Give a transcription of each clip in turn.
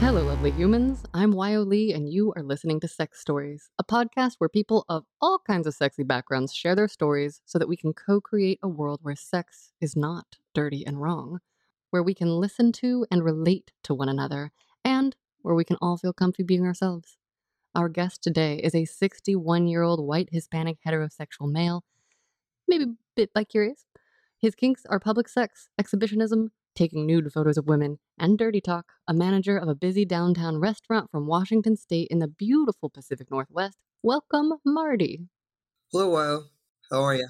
Hello, lovely humans. I'm Wyoh Lee, and you are listening to X Stories, a podcast where people of all kinds of sexy backgrounds share their stories so that we can co create a world where sex is not dirty and wrong, where we can listen to and relate to one another, and where we can all feel comfy being ourselves. Our guest today is a 61 year old white Hispanic heterosexual male, maybe a bit bi curious. His kinks are public sex, exhibitionism, taking nude photos of women, and dirty talk, a manager of a busy downtown restaurant from Washington State in the beautiful Pacific Northwest. Welcome, Marty. Hello. How are you?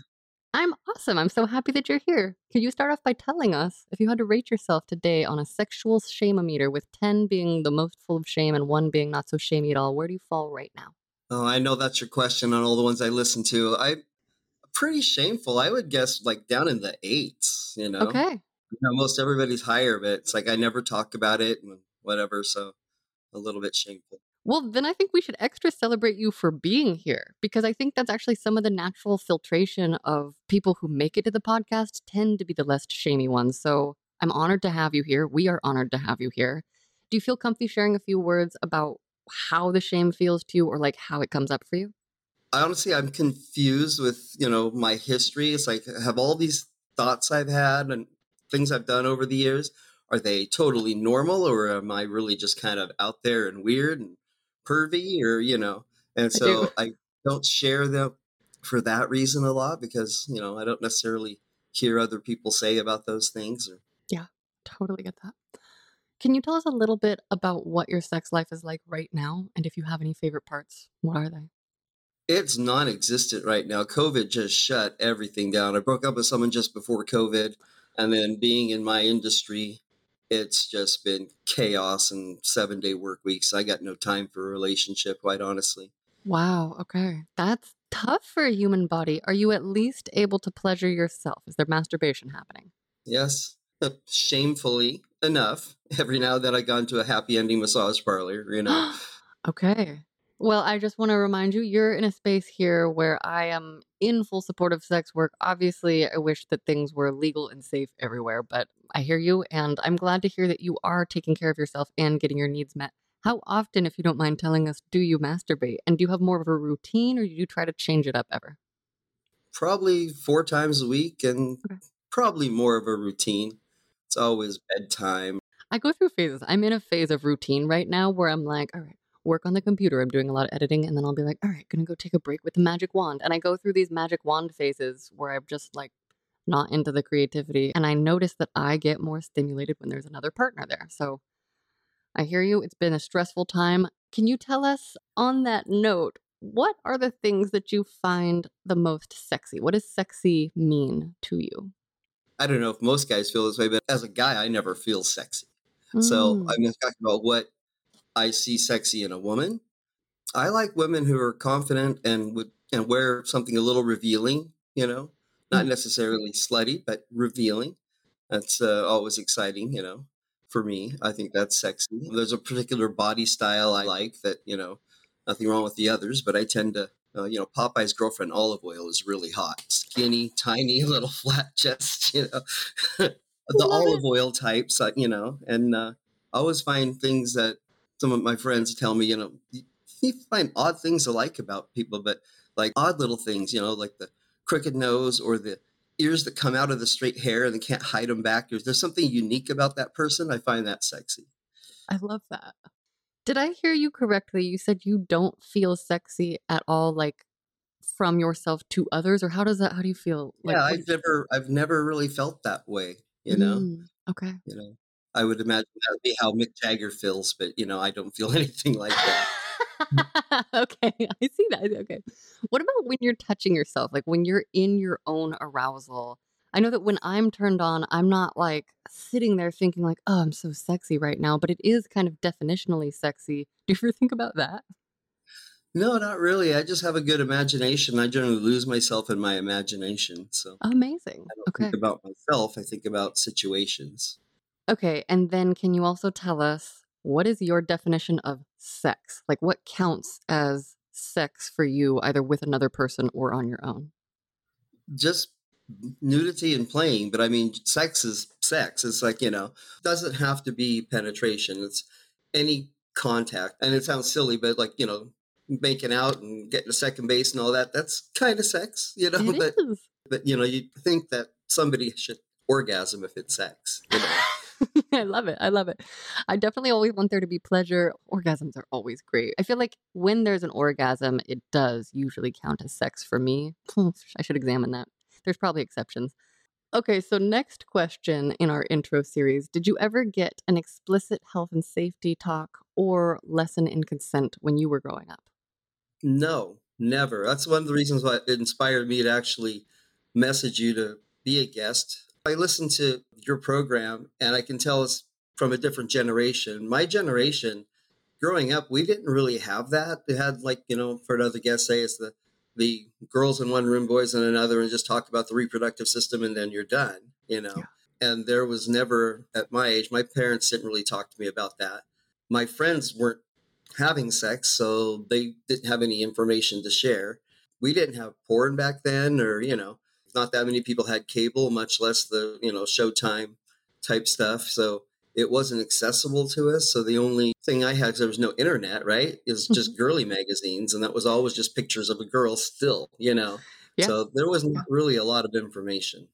I'm awesome. I'm so happy that you're here. Could you start off by telling us if you had to rate yourself today on a sexual shameometer, with 10 being the most full of shame and 1 being not so shamey at all? Where do you fall right now? Oh, I know that's your question on all the ones I listen to. I'm pretty shameful. I would guess like down in the eights, you know. Okay. Know, most everybody's higher, but it's like I never talk about it and whatever, so a little bit shameful. Well, then I think we should extra celebrate you for being here because I think that's actually some of the natural filtration of people who make it to the podcast tend to be the less shamey ones. So I'm honored to have you here. We are honored to have you here. Do you feel comfy sharing a few words about how the shame feels to you or like how it comes up for you? I honestly, I'm confused with you know my history. It's like I have all these thoughts I've had and things I've done over the years. Are they totally normal, or am I really just kind of out there and weird and pervy, or you know? And I do. so I don't share them for that reason a lot because you know I don't necessarily hear other people say about those things. Or Yeah, totally get that. Can you tell us a little bit about what your sex life is like right now? And if you have any favorite parts, what are they? it's non-existent right now. COVID just shut everything down. I broke up with someone just before COVID, and then being in my industry, it's just been chaos and seven-day work weeks. I got no time for a relationship, quite honestly. Wow, okay. That's tough for a human body. Are you at least able to pleasure yourself? Is there masturbation happening? Yes, uh, shamefully enough, every now and then I got into a happy ending massage parlor. You know, okay. Well, I just want to remind you, you're in a space here where I am in full support of sex work. Obviously, I wish that things were legal and safe everywhere, but I hear you, and I'm glad to hear that you are taking care of yourself and getting your needs met. How often, if you don't mind telling us, do you masturbate? And do you have more of a routine or do you try to change it up ever? probably four times a week, and Okay. probably more of a routine. It's always bedtime. I go through phases. I'm in a phase of routine right now where I'm like, all right, work on the computer. I'm doing a lot of editing, and then I'll be like, all right, gonna go take a break with the magic wand. And I go through these magic wand phases where I'm just like not into the creativity. And I notice that I get more stimulated when there's another partner there. So I hear you. It's been a stressful time. Can you tell us on that note, what are the things that you find the most sexy? What does sexy mean to you? I don't know if most guys feel this way, but as a guy, I never feel sexy. So Mm. I'm just talking about what I see sexy in a woman. I like women who are confident and would and wear something a little revealing, you know, not Mm. necessarily slutty, but revealing. That's uh, always exciting, you know, for me. I think that's sexy. There's a particular body style I like that, you know, nothing wrong with the others, but I tend to, uh, you know, Popeye's girlfriend Olive Oyl is really hot. Skinny, tiny, little flat chest, you know. the olive it. oil types, uh, you know, and uh, I always find things that some of my friends tell me, you know, you, find odd things to like about people, but like odd little things, you know, like the crooked nose or the ears that come out of the straight hair and they can't hide them back. There's, there's something unique about that person. I find that sexy. I love that. Did I hear you correctly? You said you don't feel sexy at all, like from yourself to others, or how does that? How do you feel? Like, yeah, I've never, I've never really felt that way. You know, Mm, okay. you know, I would imagine that would be how Mick Jagger feels, but you know, I don't feel anything like that. okay, I see that. Okay. What about when you're touching yourself? Like when you're in your own arousal? I know that when I'm turned on, I'm not like sitting there thinking like, "Oh, I'm so sexy right now," but it is kind of definitionally sexy. Do you ever think about that? No, not really. I just have a good imagination. I generally lose myself in my imagination. So Amazing. I don't Okay. think about myself. I think about situations. Okay, and then can you also tell us what is your definition of sex? Like what counts as sex for you either with another person or on your own? Just nudity and playing, but I mean, sex is sex. It's like, you know, doesn't have to be penetration. It's any contact. And it sounds silly, but like, you know, making out and getting to second base and all that, that's kind of sex, you know, It but, is. but, you know, you think that somebody should orgasm if it's sex, you know. I love it. I love it. I definitely always want there to be pleasure. Orgasms are always great. I feel like when there's an orgasm, it does usually count as sex for me. I should examine that. There's probably exceptions. Okay, so next question in our intro series Did you ever get an explicit health and safety talk or lesson in consent when you were growing up? No, never. That's one of the reasons why it inspired me to actually message you to be a guest. I listened to your program and I can tell it's from a different generation. My generation, growing up, we didn't really have that. They had like, you know, for another guest say it's the the girls in one room, boys in another, and just talk about the reproductive system and then you're done, you know. Yeah. And there was never at my age, my parents didn't really talk to me about that. My friends weren't having sex, so they didn't have any information to share. We didn't have porn back then, or you know, not that many people had cable, much less the you know Showtime type stuff. So it wasn't accessible to us. So the only thing I had, 'cause there was no internet, right, is mm-hmm. just girly magazines, and that was always just pictures of a girl still, you know. Yeah. So there wasn't really a lot of information.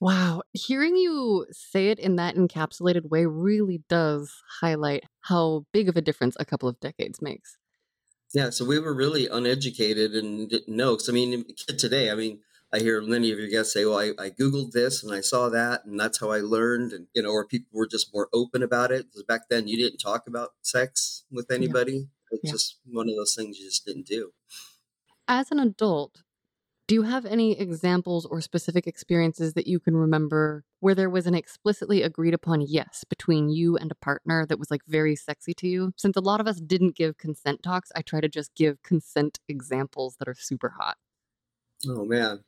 Wow. Hearing you say it in that encapsulated way really does highlight how big of a difference a couple of decades makes. Yeah, so we were really uneducated and didn't know. 'Cause, I mean, today, I mean, I hear many of your guests say, "Well, I, I Googled this and I saw that, and that's how I learned." And you know, or people were just more open about it because back then you didn't talk about sex with anybody. It's Yeah. just one of those things you just didn't do. As an adult, do you have any examples or specific experiences that you can remember where there was an explicitly agreed upon yes between you and a partner that was like very sexy to you? Since a lot of us didn't give consent talks, I try to just give consent examples that are super hot. Oh man,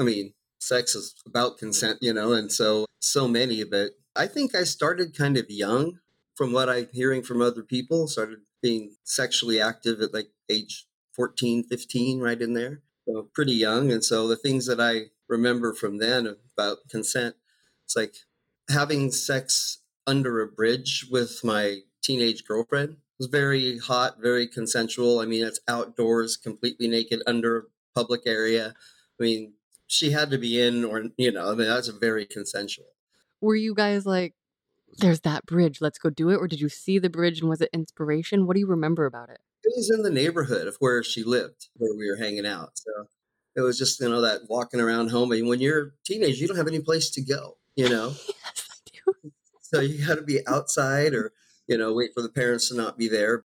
I mean, sex is about consent, you know, and so so many of it. I think I started kind of young, from what I'm hearing from other people. Started being sexually active at like age 14, 15, right in there. So pretty young, and so the things that I remember from then about consent, it's like having sex under a bridge with my teenage girlfriend. Was very hot, very consensual. I mean, it's outdoors, completely naked under a public area. I mean, she had to be in, or you know, I mean, that's very consensual. Were you guys like, there's that bridge, let's go do it? Or did you see the bridge and was it inspiration? What do you remember about it? It was in the neighborhood of where she lived, where we were hanging out. So it was just you know that walking around home. And when you're a teenager, you don't have any place to go. You know, yes, I do. so you got to be outside or you know wait for the parents to not be there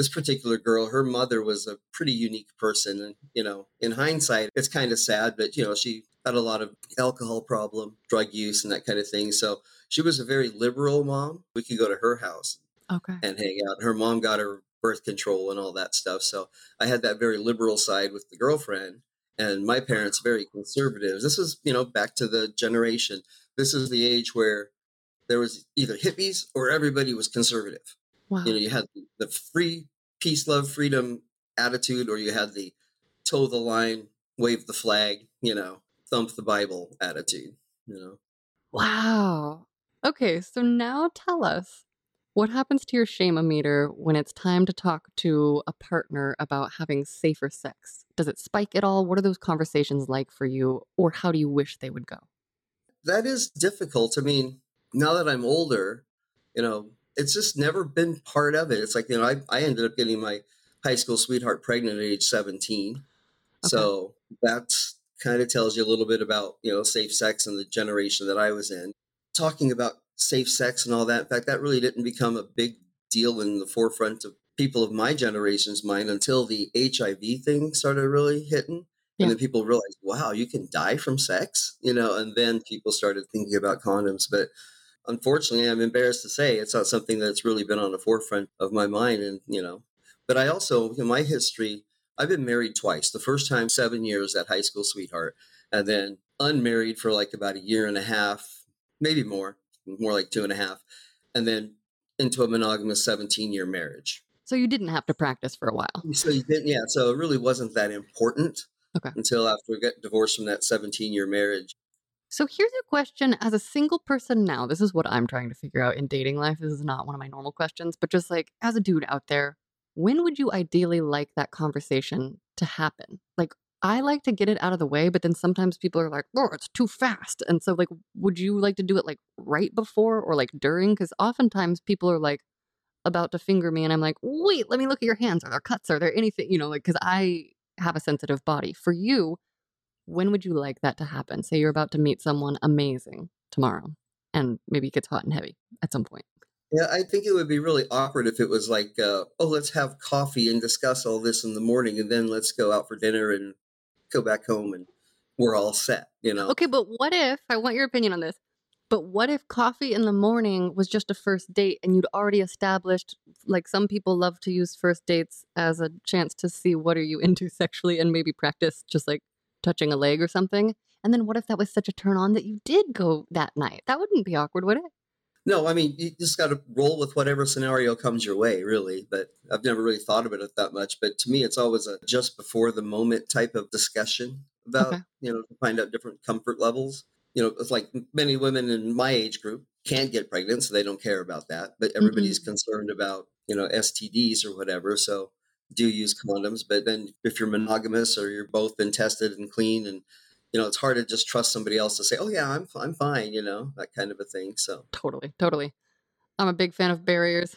this particular girl, her mother was a pretty unique person. And, you know, in hindsight, it's kind of sad, but, you know, she had a lot of alcohol problem, drug use, and that kind of thing. So she was a very liberal mom. We could go to her house Okay. and hang out. Her mom got her birth control and all that stuff. So I had that very liberal side with the girlfriend. And my parents very conservative. This is, you know, back to the generation. This is the age where there was either hippies or everybody was conservative. Wow. You know, you had the free peace, love, freedom attitude, or you had the toe the line, wave the flag, you know, thump the Bible attitude. You know, Wow. Okay, so now tell us what happens to your shame meter when it's time to talk to a partner about having safer sex? Does it spike at all? What are those conversations like for you, or how do you wish they would go? that is difficult. I mean, now that I'm older, you know, it's just never been part of it. It's like, you know, I, I ended up getting my high school sweetheart pregnant at age 17. So that's kind of tells you a little bit about, you know, safe sex and the generation that I was in. Talking about safe sex and all that, in fact, that really didn't become a big deal in the forefront of people of my generation's mind until the HIV thing started really hitting. Yeah. And then people realized, wow, you can die from sex, you know, and then people started thinking about condoms. But unfortunately, I'm embarrassed to say it's not something that's really been on the forefront of my mind. And, you know, but I also, in my history, I've been married twice. The first time, seven years, that high school sweetheart, and then unmarried for like about a year and a half, maybe more, more like two and a half, and then into a monogamous 17 year marriage. So you didn't have to practice for a while. So you didn't, yeah. So it really wasn't that important Okay. until after we got divorced from that 17 year marriage. So here's a question as a single person now. This is what I'm trying to figure out in dating life. This is not one of my normal questions, but just like as a dude out there, when would you ideally like that conversation to happen? Like, I like to get it out of the way, but then sometimes people are like, oh, it's too fast. And so, like, would you like to do it like right before or like during? Because oftentimes people are like about to finger me, and I'm like, wait, let me look at your hands. Are there cuts? Are there anything, you know, like, because I have a sensitive body. For you, when would you like that to happen? Say you're about to meet someone amazing tomorrow and maybe it gets hot and heavy at some point. Yeah, I think it would be really awkward if it was like, uh, oh, let's have coffee and discuss all this in the morning, and then let's go out for dinner and go back home and we're all set, you know? Okay, but what if, I want your opinion on this, but what if coffee in the morning was just a first date and you'd already established, like some people love to use first dates as a chance to see what are you into sexually and maybe practice just like touching a leg or something? And then what if that was such a turn on that you did go that night? That wouldn't be awkward, would it? No, I mean, you just got to roll with whatever scenario comes your way, really. But I've never really thought about it that much. But to me, it's always a just before the moment type of discussion about, Okay. you know, to find out different comfort levels. You know, it's like many women in my age group can't get pregnant, so they don't care about that. But mm-hmm. everybody's concerned about, you know, STDs or whatever. So do use condoms. But then if you're monogamous or you're both been tested and clean and, you know, it's hard to just trust somebody else to say, oh, yeah, I'm, I'm fine, you know, that kind of a thing. So Totally, totally. I'm a big fan of barriers.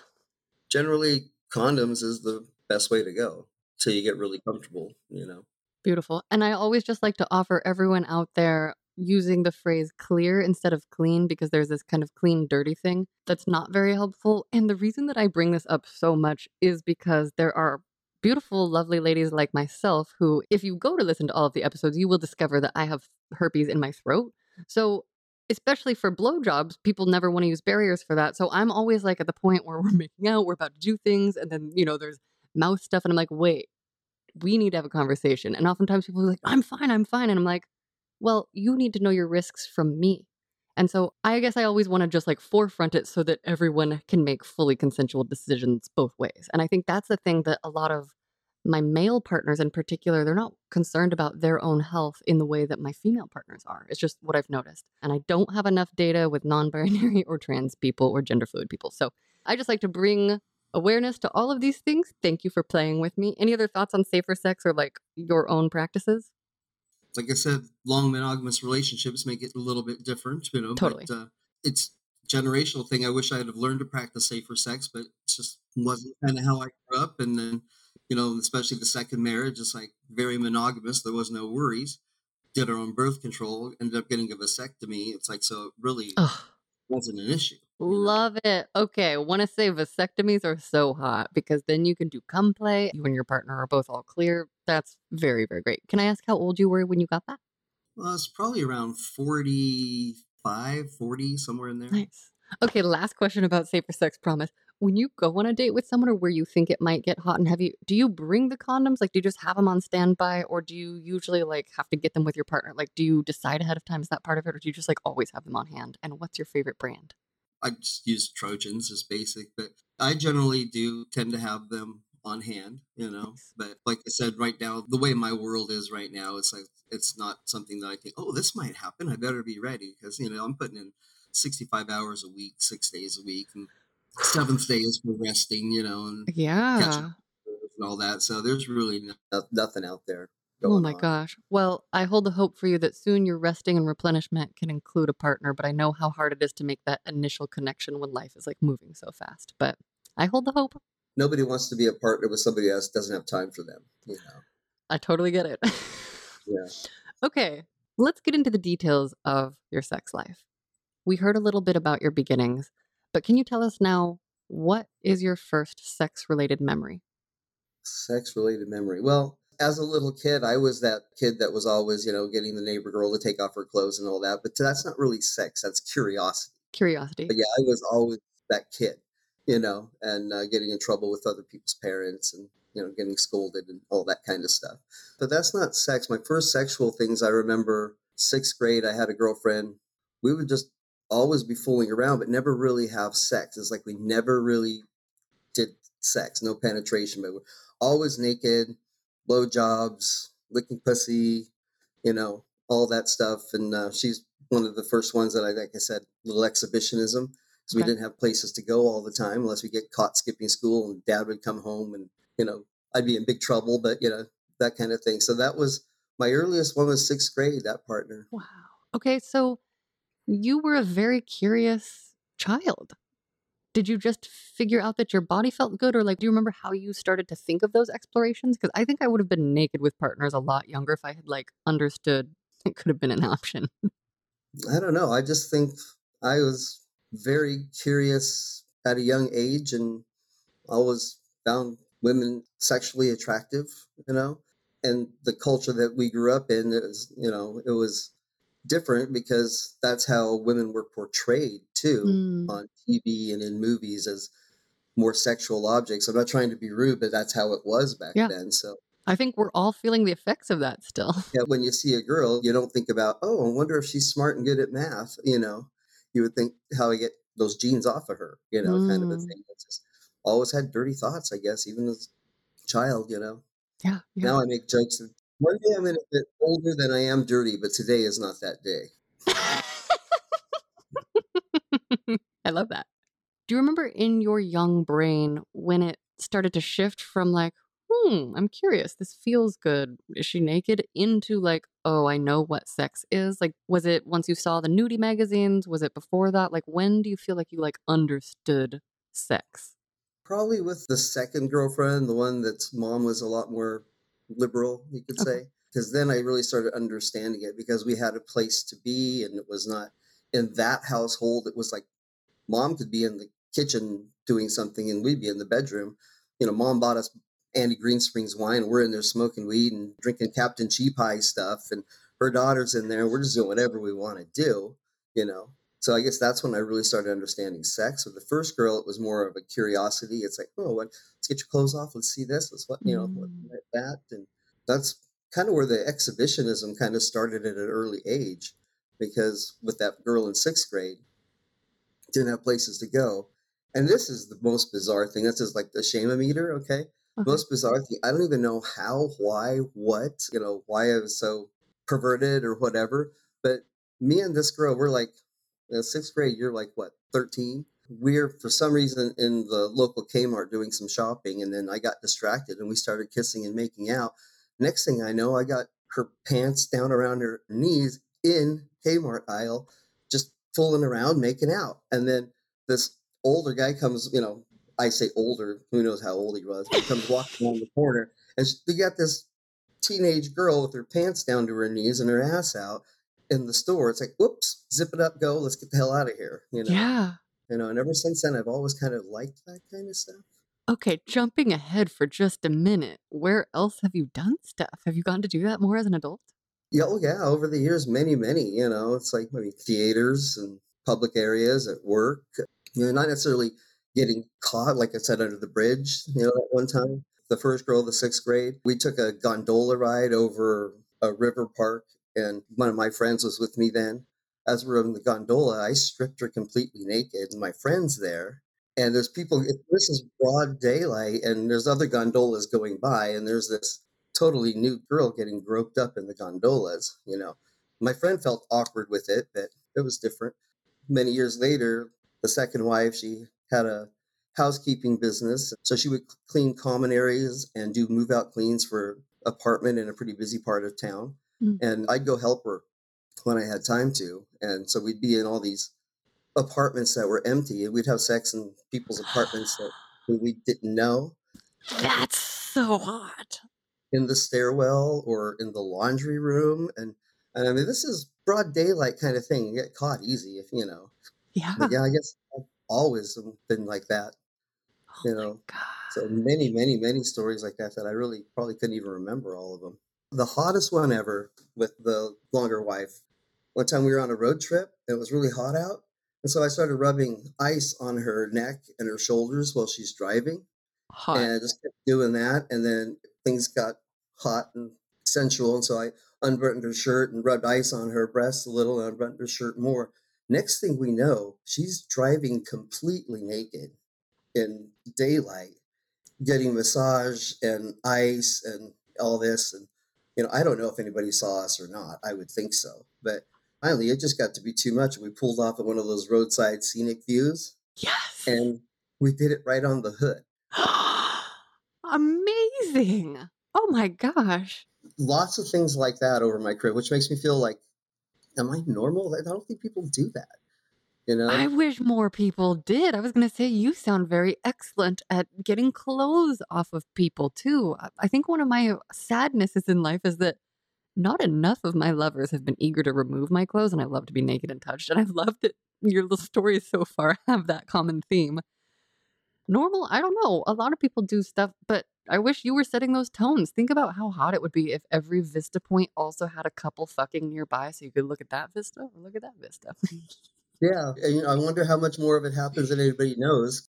generally condoms is the best way to go till you get really comfortable you know Beautiful. And I always just like to offer everyone out there using the phrase clear instead of clean because there's this kind of clean, dirty thing that's not very helpful. And the reason that I bring this up so much is because there are beautiful, lovely ladies like myself who, if you go to listen to all of the episodes, you will discover that I have herpes in my throat. So, especially for blowjobs, people never want to use barriers for that. So, I'm always like at the point where we're making out, we're about to do things, and then, you know, there's mouth stuff. And I'm like, wait, we need to have a conversation. And oftentimes people are like, I'm fine, I'm fine. And I'm like, well, you need to know your risks from me. And so I guess I always want to just like forefront it so that everyone can make fully consensual decisions both ways. And I think that's the thing that a lot of my male partners in particular, they're not concerned about their own health in the way that my female partners are. It's just what I've noticed. And I don't have enough data with non binary or trans people or gender fluid people. So I just like to bring awareness to all of these things. Thank you for playing with me. Any other thoughts on safer sex or like your own practices? Like i said long monogamous relationships make it a little bit different you know Totally. but uh, it's generational thing. I wish i'd have learned to practice safer sex but it just wasn't kind of how i grew up. And then you know especially the second marriage it's like very monogamous. There was no worries. Did our own birth control ended up getting a vasectomy. It's like so it really Ugh, wasn't an issue? Love it. Okay, want to say vasectomies are so hot because then you can do come play. You and your partner are both all clear. That's very, very great. Can I ask how old you were when you got that? Well, it's probably around 45, 40, somewhere in there. Nice. Okay, last question about safer sex promise. When you go on a date with someone or where you think it might get hot and heavy, do you bring the condoms? Like, do you just have them on standby or do you usually like have to get them with your partner? Like, do you decide ahead of time? Is that part of it? Or do you just like always have them on hand? And what's your favorite brand? I just use Trojans as basic, but I generally do tend to have them on hand, you know. But like I said, right now, the way my world is right now, it's like it's not something that I think, oh, this might happen. I better be ready because you know I'm putting in 65 hours a week, six days a week, and seventh day is for resting, you know, and Yeah. and all that. So there's really no, nothing out there Oh my on. gosh. Well, I hold the hope for you that soon your resting and replenishment can include a partner, but I know how hard it is to make that initial connection when life is like moving so fast. But I hold the hope. Nobody wants to be a partner with somebody else doesn't have time for them, you know. I totally get it. Yeah. okay, let's get into the details of your sex life. We heard a little bit about your beginnings, but can you tell us now what is your first sex related memory? Sex related memory. Well, as a little kid, I was that kid that was always, you know, getting the neighbor girl to take off her clothes and all that. But that's not really sex, that's curiosity. Curiosity. But yeah, I was always that kid, you know, and uh, getting in trouble with other people's parents and, you know, getting scolded and all that kind of stuff. But that's not sex. My first sexual things I remember sixth grade, I had a girlfriend. We would just always be fooling around, but never really have sex. It's like we never really did sex, no penetration, but we're always naked, blow jobs, licking pussy, you know, all that stuff. And uh, she's one of the first ones that I, like I said, little exhibitionism, because we didn't have places to go all the time unless we get caught skipping school and dad would come home and, you know, I'd be in big trouble, but, you know, that kind of thing. So that was my earliest one was sixth grade, that partner. Wow. Okay, so you were a very curious child. Did you just figure out that your body felt good, or like, do you remember how you started to think of those explorations? Because I think I would have been naked with partners a lot younger if I had like understood it could have been an option. I don't know. I just think I was very curious at a young age and always found women sexually attractive, you know. And the culture that we grew up in is, you know, it was different because that's how women were portrayed too Mm, on TV and in movies as more sexual objects. I'm not trying to be rude, but that's how it was back yeah, then. So I think we're all feeling the effects of that still. yeah, when you see a girl, you don't think about, oh, I wonder if she's smart and good at math. You know, you would think how I get those jeans off of her, you know, kind of a Mm, thing. It's just always had dirty thoughts, I guess, even as a child, you know. yeah, yeah. Now I make jokes one day I'm going to get older than I am dirty, but today is not that day. I love that. Do you remember in your young brain when it started to shift from like, hmm, I'm curious, this feels good, is she naked, into like, oh, I know what sex is? Like, was it once you saw the nudie magazines? Was it before that? Like, when do you feel like you like understood sex? Probably with the second girlfriend, the one that's mom was a lot more liberal, you could Okay. say. Because then I really started understanding it because we had a place to be and it was not in that household. It was like mom could be in the kitchen doing something and we'd be in the bedroom. You know, mom bought us Annie Green Springs wine. We're in there smoking weed and drinking Captain Cheap Pie stuff. And her daughter's in there. We're just doing whatever we want to do, you know. So I guess that's when I really started understanding sex. With the first girl, it was more of a curiosity. It's like, oh, what? Let's get your clothes off. Let's see this. Let's what you know, Mm, like that. And that's kind of where the exhibitionism kind of started at an early age, because with that girl in sixth grade, didn't have places to go. And this is the most bizarre thing. This is like the shame meter. Okay, okay. most bizarre thing. I don't even know how, why, what, you know, why I was so perverted or whatever. But me and this girl, we're like, in sixth grade, you're like, what, 13? We're, for some reason, in the local Kmart doing some shopping. And then I got distracted and we started kissing and making out. Next thing I know, I got her pants down around her knees in Kmart aisle, just fooling around, making out. And then this older guy comes, you know, I say older, who knows how old he was, but comes walking around the corner, and sh- you got this teenage girl with her pants down to her knees and her ass out in the store. It's like, whoops, zip it up, go, let's get the hell out of here, you know. Yeah. You know, and ever since then, I've always kind of liked that kind of stuff. Okay, jumping ahead for just a minute, where else have you done stuff? Have you gotten to do that more as an adult? Yeah, oh yeah, over the years, many, many, you know, it's like maybe theaters and public areas at work. You know, not necessarily getting caught, like I said, under the bridge, you know, at one time. The first girl of the sixth grade, we took a gondola ride over a river park, and one of my friends was with me then. As we were in the gondola, I stripped her completely naked, and my friend's there. And there's people, this is broad daylight, and there's other gondolas going by, and there's this totally nude girl getting groped up in the gondolas, you know. My friend felt awkward with it, but it was different. Many years later, the second wife, she had a housekeeping business. So she would clean common areas and do move out cleans for apartment in a pretty busy part of town. Mm. And I'd go help her when I had time to. And so we'd be in all these apartments that were empty and we'd have sex in people's apartments that we didn't know. That's so hot in the stairwell or in the laundry room. And, and I mean, this is broad daylight kind of thing. You get caught easy if, you know. Yeah. But yeah, I guess I've always been like that. Oh you know, so many, many, many stories like that that I really probably couldn't even remember all of them. The hottest one ever with the longer wife. One time we were on a road trip. It was really hot out. And so I started rubbing ice on her neck and her shoulders while she's driving. Hot. And I just kept doing that. And then things got hot and sensual. And so I unbuttoned her shirt and rubbed ice on her breasts a little and unbuttoned her shirt more. Next thing we know, she's driving completely naked in daylight, getting massage and ice and all this. And, you know, I don't know if anybody saw us or not. I would think so. But finally, it just got to be too much. We pulled off at one of those roadside scenic views. Yes. And we did it right on the hood. Amazing. Oh my gosh. Lots of things like that over my career, which makes me feel like, am I normal? I don't think people do that. You know? I wish more people did. I was going to say, you sound very excellent at getting clothes off of people, too. I think one of my sadnesses in life is that not enough of my lovers have been eager to remove my clothes, and I love to be naked and touched. And I love that your little stories so far have that common theme. Normal, I don't know. A lot of people do stuff, but I wish you were setting those tones. Think about how hot it would be if every vista point also had a couple fucking nearby so you could look at that vista or look at that vista. yeah. And, you know, I wonder how much more of it happens than anybody knows.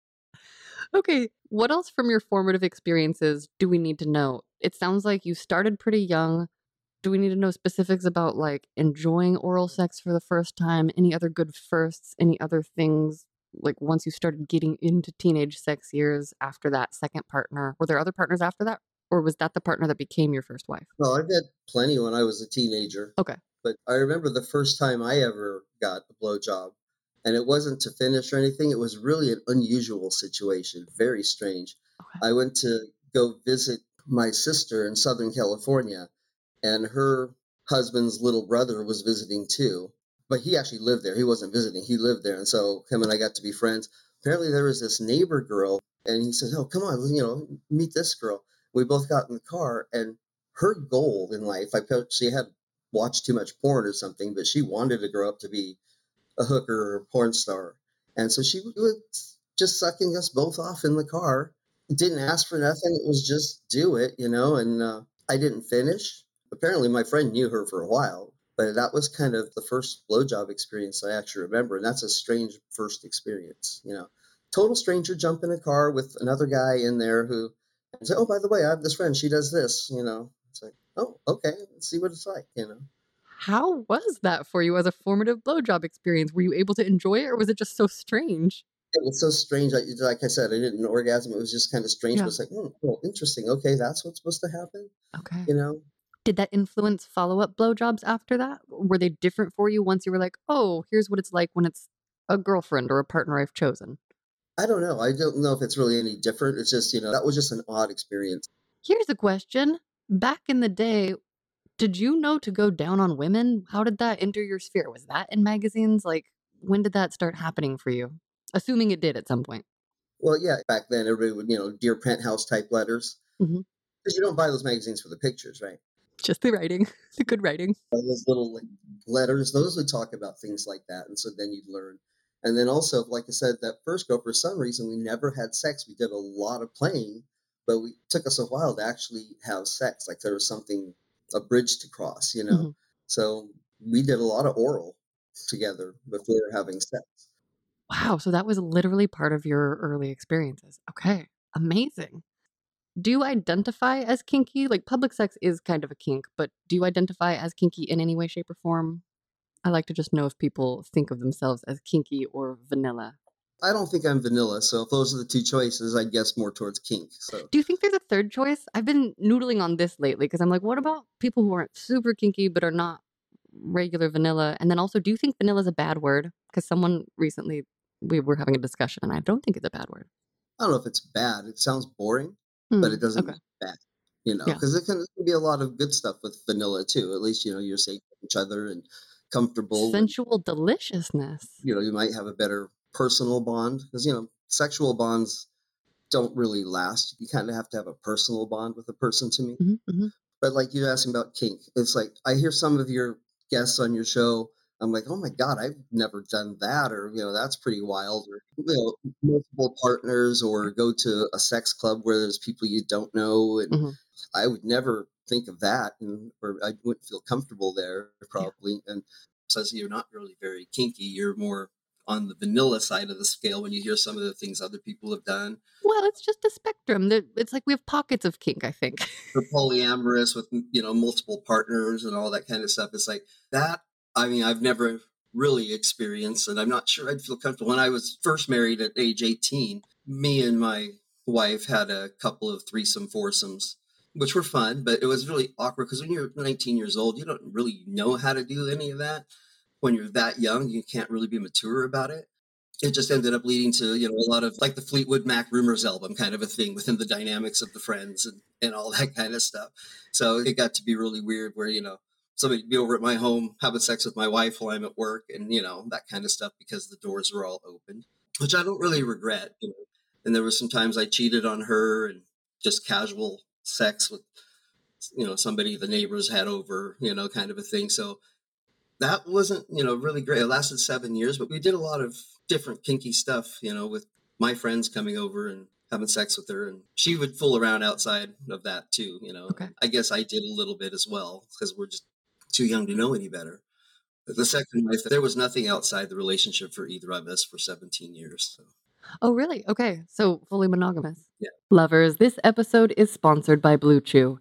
Okay. What else from your formative experiences do we need to know? It sounds like you started pretty young. Do we need to know specifics about like enjoying oral sex for the first time? Any other good firsts? Any other things like once you started getting into teenage sex years after that second partner? Were there other partners after that? Or was that the partner that became your first wife? Well, I've had plenty when I was a teenager. Okay. But I remember the first time I ever got a blowjob, and it wasn't to finish or anything. It was really an unusual situation, very strange. Okay. I went to go visit my sister in Southern California, and her husband's little brother was visiting too but he actually lived there. He wasn't visiting. He lived there, and so him and I got to be friends. Apparently, there was this neighbor girl, and he says, "Oh, come on, you know, meet this girl." We both got in the car, and her goal in life, I she had watched too much porn or something, but she wanted to grow up to be a hooker or a porn star, and so she was just sucking us both off in the car. Didn't ask for nothing. It was just do it, you know. And uh, I didn't finish. Apparently, my friend knew her for a while, but that was kind of the first blowjob experience I actually remember, and that's a strange first experience. You know, total stranger jump in a car with another guy in there who and say, "Oh, by the way, I have this friend. She does this." You know, it's like, "Oh, okay, let's see what it's like." You know. How was that for you as a formative blowjob experience? Were you able to enjoy it, or was it just so strange? It was so strange. Like I said, I didn't orgasm. It was just kind of strange. Yeah. But it's like, hmm, oh, well, interesting. Okay, that's what's supposed to happen. Okay. You know, did that influence follow up blowjobs after that? Were they different for you once you were like, oh, here's what it's like when it's a girlfriend or a partner I've chosen? I don't know. I don't know if it's really any different. It's just, you know, that was just an odd experience. Here's a question. Back in the day, did you know to go down on women? How did that enter your sphere? Was that in magazines? Like, when did that start happening for you? Assuming it did at some point. Well, yeah, back then everybody would, you know, dear penthouse type letters. Because mm-hmm. you don't buy those magazines for the pictures, right? Just the writing, the good writing. Those little like, letters, those would talk about things like that, and so then you'd learn. And then also, like I said, that first girl, for some reason, we never had sex. We did a lot of playing, but we took us a while to actually have sex. Like there was something, a bridge to cross, you know? Mhm. So we did a lot of oral together before having sex. Wow. So that was literally part of your early experiences. Okay. Amazing. Do you identify as kinky? Like public sex is kind of a kink, but do you identify as kinky in any way, shape, or form? I like to just know if people think of themselves as kinky or vanilla. I don't think I'm vanilla, so if those are the two choices, I'd guess more towards kink. So Do you think there's a third choice? I've been noodling on this lately because I'm like, what about people who aren't super kinky but are not regular vanilla? And then also, do you think vanilla is a bad word? Because someone recently we were having a discussion and I don't think it's a bad word. I don't know if it's bad. It sounds boring, but Hmm, it doesn't okay. mean bad. You know, Yeah. because it can, there can be a lot of good stuff with vanilla too. At least you know you're safe with each other and comfortable. and, Sensual deliciousness. you know, you might have a better personal bond because you know sexual bonds don't really last. You kind of have to have a personal bond with a person to me. hmm hmm But like you asking about kink, it's like I hear some of your guests on your show. I'm like, oh my god, I've never done that, or you know, that's pretty wild. Or you know, multiple partners, or go to a sex club where there's people you don't know, and Mhm. I would never think of that, and or I wouldn't feel comfortable there probably. And says you're not really very kinky. You're more on the vanilla side of the scale when you hear some of the things other people have done. Well, it's just a spectrum. That it's like we have pockets of kink. I think. for polyamorous with you know multiple partners and all that kind of stuff. It's like that. I mean, I've never really experienced, and I'm not sure I'd feel comfortable. When I was first married at age 18, me and my wife had a couple of threesome foursomes, which were fun, but it was really awkward because when you're 19 years old, you don't really know how to do any of that. When you're that young, you can't really be mature about it. It just ended up leading to you know a lot of like the Fleetwood Mac Rumors album kind of a thing within the dynamics of the friends and and all that kind of stuff. So it got to be really weird where, you know, somebody be over at my home having sex with my wife while I'm at work and, you know, that kind of stuff because the doors were all open, which I don't really regret. You know. And there were some times I cheated on her and just casual sex with, you know, somebody the neighbors had over, you know, kind of a thing. So that wasn't, you know, really great. It lasted seven years, but we did a lot of different kinky stuff, you know, with my friends coming over and having sex with her and she would fool around outside of that too you know Okay. i guess i did a little bit as well because we're just too young to know any better but the second wife there was nothing outside the relationship for either of us for 17 years so Oh, really? Okay. So fully monogamous. Yeah. Lovers, this episode is sponsored by Blue Chew.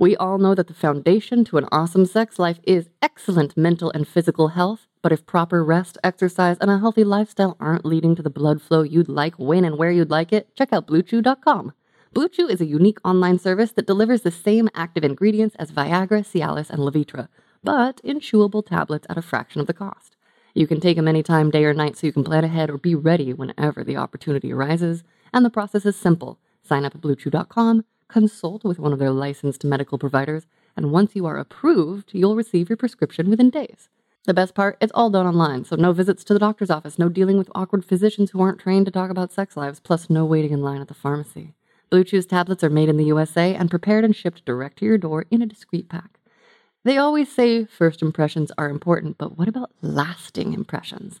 We all know that the foundation to an awesome sex life is excellent mental and physical health, but if proper rest, exercise, and a healthy lifestyle aren't leading to the blood flow you'd like when and where you'd like it, check out BlueChew.com. BlueChew is a unique online service that delivers the same active ingredients as Viagra, Cialis, and Levitra, but in chewable tablets at a fraction of the cost. You can take them anytime, day or night, so you can plan ahead or be ready whenever the opportunity arises. And the process is simple. Sign up at BlueChew.com, consult with one of their licensed medical providers, and once you are approved, you'll receive your prescription within days. The best part, it's all done online, so no visits to the doctor's office, no dealing with awkward physicians who aren't trained to talk about sex lives, plus no waiting in line at the pharmacy. Blue Chew's tablets are made in the USA and prepared and shipped direct to your door in a discreet pack. They always say first impressions are important, but what about lasting impressions?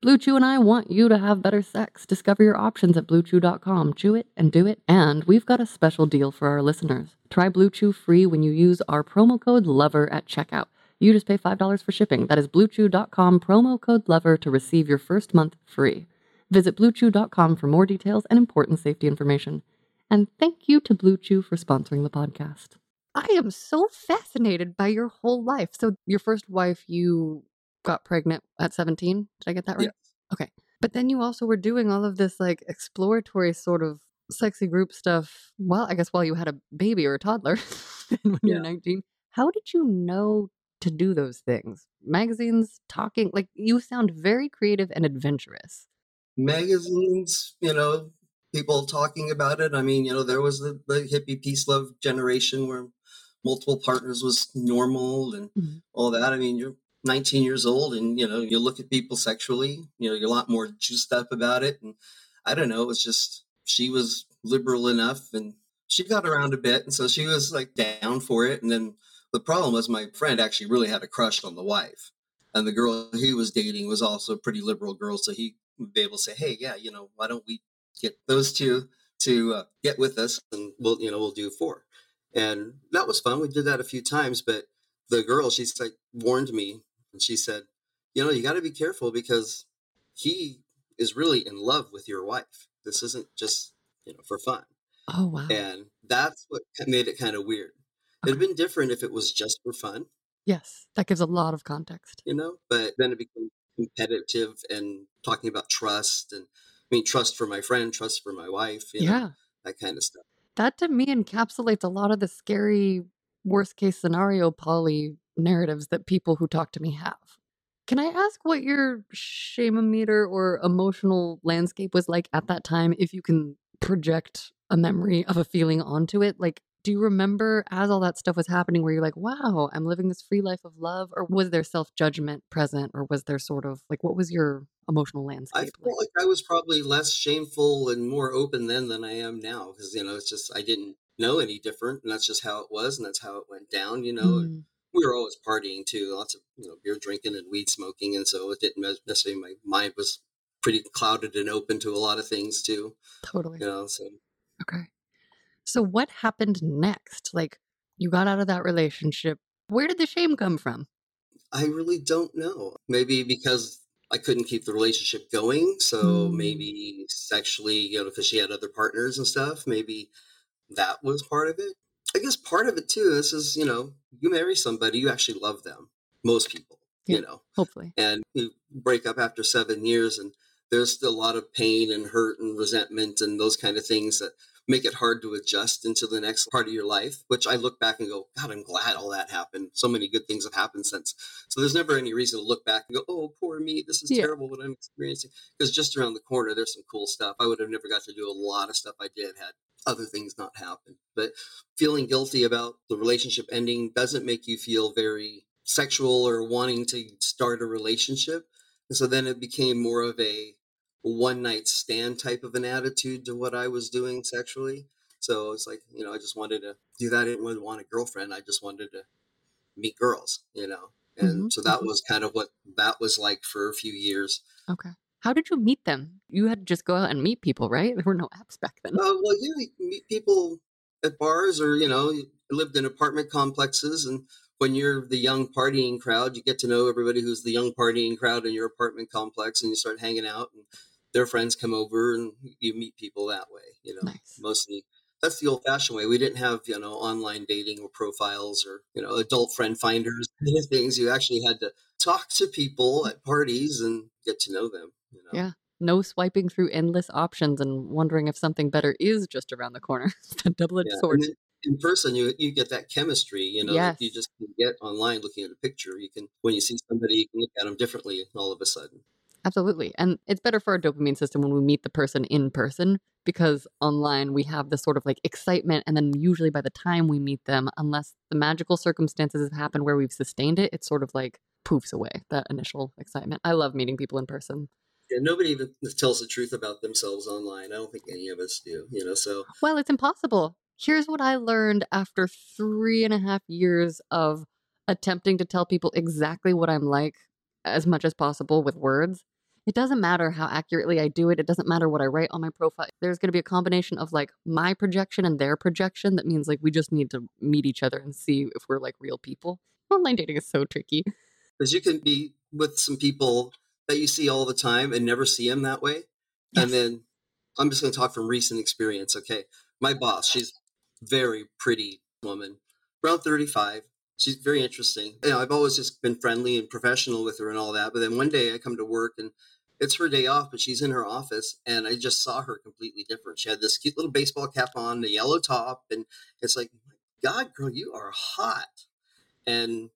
Blue Chew and I want you to have better sex. Discover your options at bluechew.com. Chew it and do it. And we've got a special deal for our listeners. Try Blue Chew free when you use our promo code LOVER at checkout. You just pay $5 for shipping. That is bluechew.com promo code LOVER to receive your first month free. Visit bluechew.com for more details and important safety information. And thank you to Blue Chew for sponsoring the podcast. I am so fascinated by your whole life. So, your first wife, you got pregnant at 17. Did I get that right? Yes. Okay. But then you also were doing all of this like exploratory sort of sexy group stuff. Well, I guess while you had a baby or a toddler when you were 19. How did you know to do those things? Magazines, talking, like you sound very creative and adventurous. magazines, you know, people talking about it. I mean, you know, there was the, the hippie peace love generation where multiple partners was normal and Mhm. all that. I mean, you're 19 years old and, you know, you look at people sexually, you know, you're a lot more juiced up about it. And I don't know, it was just, she was liberal enough and she got around a bit. And so she was like down for it. And then the problem was my friend actually really had a crush on the wife. And the girl he was dating was also a pretty liberal girl. So he would be able to say, hey, yeah, you know, why don't we get those two to uh, get with us and we'll, you know, we'll do four. And that was fun. We did that a few times. But the girl, she's like, warned me and she said, you know, you got to be careful because he is really in love with your wife. This isn't just, you know, for fun. Oh, wow. And that's what made it kind of weird. It'd been different if it was just for fun, Yes, that gives a lot of context. you know, but then it became competitive and talking about trust and I mean, trust for my friend, trust for my wife, you know, Yeah. that kind of stuff. That to me encapsulates a lot of the scary worst case scenario poly narratives that people who talk to me have. Can I ask what your shame-o-meter or emotional landscape was like at that time if you can project a memory of a feeling onto it? Like do you remember as all that stuff was happening where you're like, wow, I'm living this free life of love? Or was there self judgment present? Or was there sort of like, what was your emotional I landscape feel like? like I was probably less shameful and more open then than I am now because, you know, it's just I didn't know any different and that's just how it was and that's how it went down, you know. Mm, we were always partying too, lots of you know beer drinking and weed smoking, and so it didn't necessarily. My mind was pretty clouded and open to a lot of things too, totally. you know. So Okay. So what happened next? Like you got out of that relationship. Where did the shame come from? I really don't know. Maybe because I couldn't keep the relationship going, so Mm, maybe sexually, you know, because she had other partners and stuff. Maybe that was part of it. I guess part of it too. This is you know, you marry somebody, you actually love them. Most people, yeah, you know. hopefully. and you break up after seven years and there's still a lot of pain and hurt and resentment and those kind of things that make it hard to adjust into the next part of your life which i look back and go god i'm glad all that happened so many good things have happened since so there's never any reason to look back and go oh poor me this is Yeah. terrible what i'm experiencing because just around the corner there's some cool stuff i would have never got to do a lot of stuff i did had other things not happen. but feeling guilty about the relationship ending doesn't make you feel very sexual or wanting to start a relationship. And so then it became more of a one night stand type of an attitude to what I was doing sexually. So it's like, you know, I just wanted to do that. I didn't really want a girlfriend. I just wanted to meet girls, you know. And hmm so that hmm was kind of what that was like for a few years. Okay. How did you meet them? You had to just go out and meet people, right? There were no apps back then. Uh, well, yeah, you meet people at bars or, you know, you lived in apartment complexes. And when you're the young partying crowd, you get to know everybody who's the young partying crowd in your apartment complex and you start hanging out and their friends come over and you meet people that way, you know, Nice. mostly. That's the old fashioned way. We didn't have, you know, online dating or profiles or, you know, adult friend finders, things. You actually had to talk to people at parties and get to know them, you know. Yeah. No swiping through endless options and wondering if something better is just around the corner. It's a double edged Yeah, sword. then in person, you you get that chemistry, you know, that you just can get online looking at a picture. You can when you see somebody, you can look at them differently all of a sudden. Absolutely. And it's better for our dopamine system when we meet the person in person because online we have this sort of like excitement. And then usually by the time we meet them, unless the magical circumstances have happened where we've sustained it, it sort of like poofs away that initial excitement. I love meeting people in person. Yeah, nobody even tells the truth about themselves online. I don't think any of us do, you know. So Well, it's impossible. Here's what I learned after three and a half years of attempting to tell people exactly what I'm like as much as possible with words. It doesn't matter how accurately I do it. It doesn't matter what I write on my profile. There's going to be a combination of like my projection and their projection. That means like we just need to meet each other and see if we're like real people. Online dating is so tricky. because you can be with some people that you see all the time and never see him that way, Yes. and then I'm just going to talk from recent experience. Okay, my boss, she's very pretty woman, around 35. She's very interesting. You know, I've always just been friendly and professional with her and all that. But then one day I come to work and it's her day off, but she's in her office, and I just saw her completely different. She had this cute little baseball cap on, the yellow top, and it's like, God, girl, you are hot. And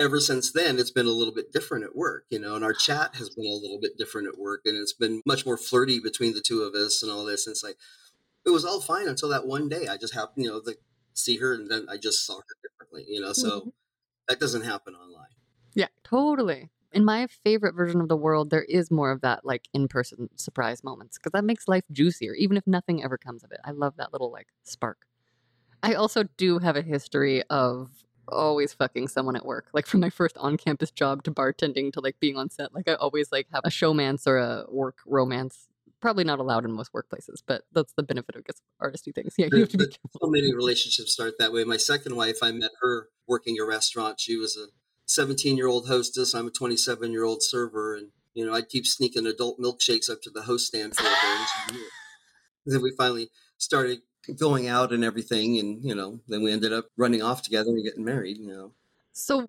ever since then, it's been a little bit different at work, you know, and our chat has been a little bit different at work, and it's been much more flirty between the two of us and all this. And it's like, it was all fine until that one day. I just happened, you know, the see her and then I just saw her differently, you know. So Mhm. that doesn't happen online. Yeah, totally. In my favorite version of the world, there is more of that like in person surprise moments because that makes life juicier, even if nothing ever comes of it. I love that little like spark. I also do have a history of always fucking someone at work. Like from my first on campus job to bartending to like being on set. Like I always like have a showmance or a work romance. Probably not allowed in most workplaces, but that's the benefit of artisty things. Yeah, you have to be careful. so many relationships start that way. My second wife, I met her working a restaurant. She was a 17 year old hostess. I'm a 27 year old server. And, you know, I'd keep sneaking adult milkshakes up to the host stand for her. And she knew it. then we finally started going out and everything. And, you know, then we ended up running off together and getting married, you know. So,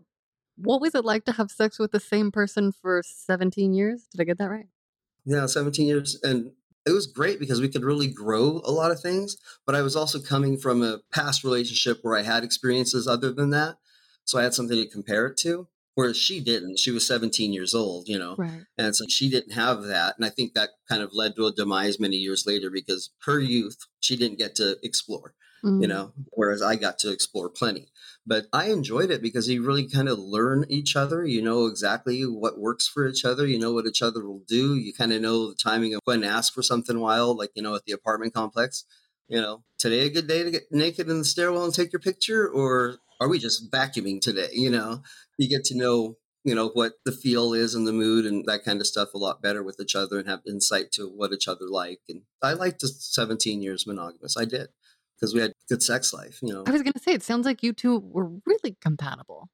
what was it like to have sex with the same person for 17 years? Did I get that right? Yeah, 17 years. And it was great because we could really grow a lot of things. But I was also coming from a past relationship where I had experiences other than that. So I had something to compare it to. Whereas she didn't. She was 17 years old, you know. Right. And so she didn't have that. And I think that kind of led to a demise many years later because her youth, she didn't get to explore, you Mm. know, whereas I got to explore plenty. But I enjoyed it because you really kind of learn each other. You know exactly what works for each other. You know what each other will do. You kind of know the timing of when to ask for something wild, like, you know, at the apartment complex. You know, today a good day to get naked in the stairwell and take your picture? Or are we just vacuuming today? You know, you get to know you know what the feel is and the mood and that kind of stuff a lot better with each other and have insight to what each other like and i liked the 17 years monogamous i did because we had good sex life you know I was going to say, it sounds like you two were really compatible.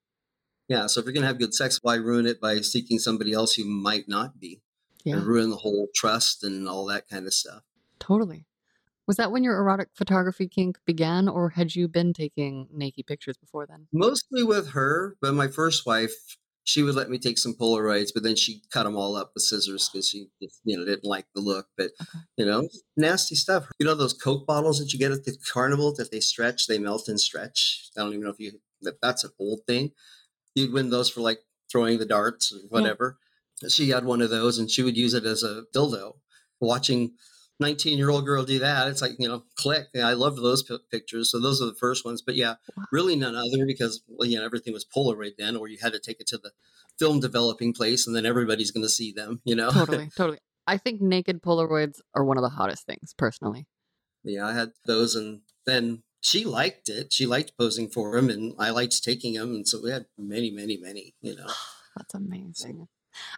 yeah so if you're gonna have good sex why ruin it by seeking somebody else who might not be Yeah, and ruin the whole trust and all that kind of stuff totally. Was that when your erotic photography kink began, or had you been taking naked pictures before then? mostly with her but my first wife she would let me take some polaroids but then she cut them all up with scissors because she you know didn't like the look but Okay. you know nasty stuff. You know those coke bottles that you get at the carnival that they stretch they melt and stretch? I don't even know if you that that's an old thing. You'd win those for like throwing the darts or whatever. She had one of those and she would use it as a dildo watching 19 year old girl do that it's like you know click i loved those pi pictures so those are the first ones but yeah Wow. really none other because well, you know everything was polaroid then or you had to take it to the film developing place and then everybody's going to see them you know Totally, totally. I think naked Polaroids are one of the hottest things, personally. yeah i had those and then she liked it she liked posing for him and i liked taking them and so we had many many many you know That's amazing.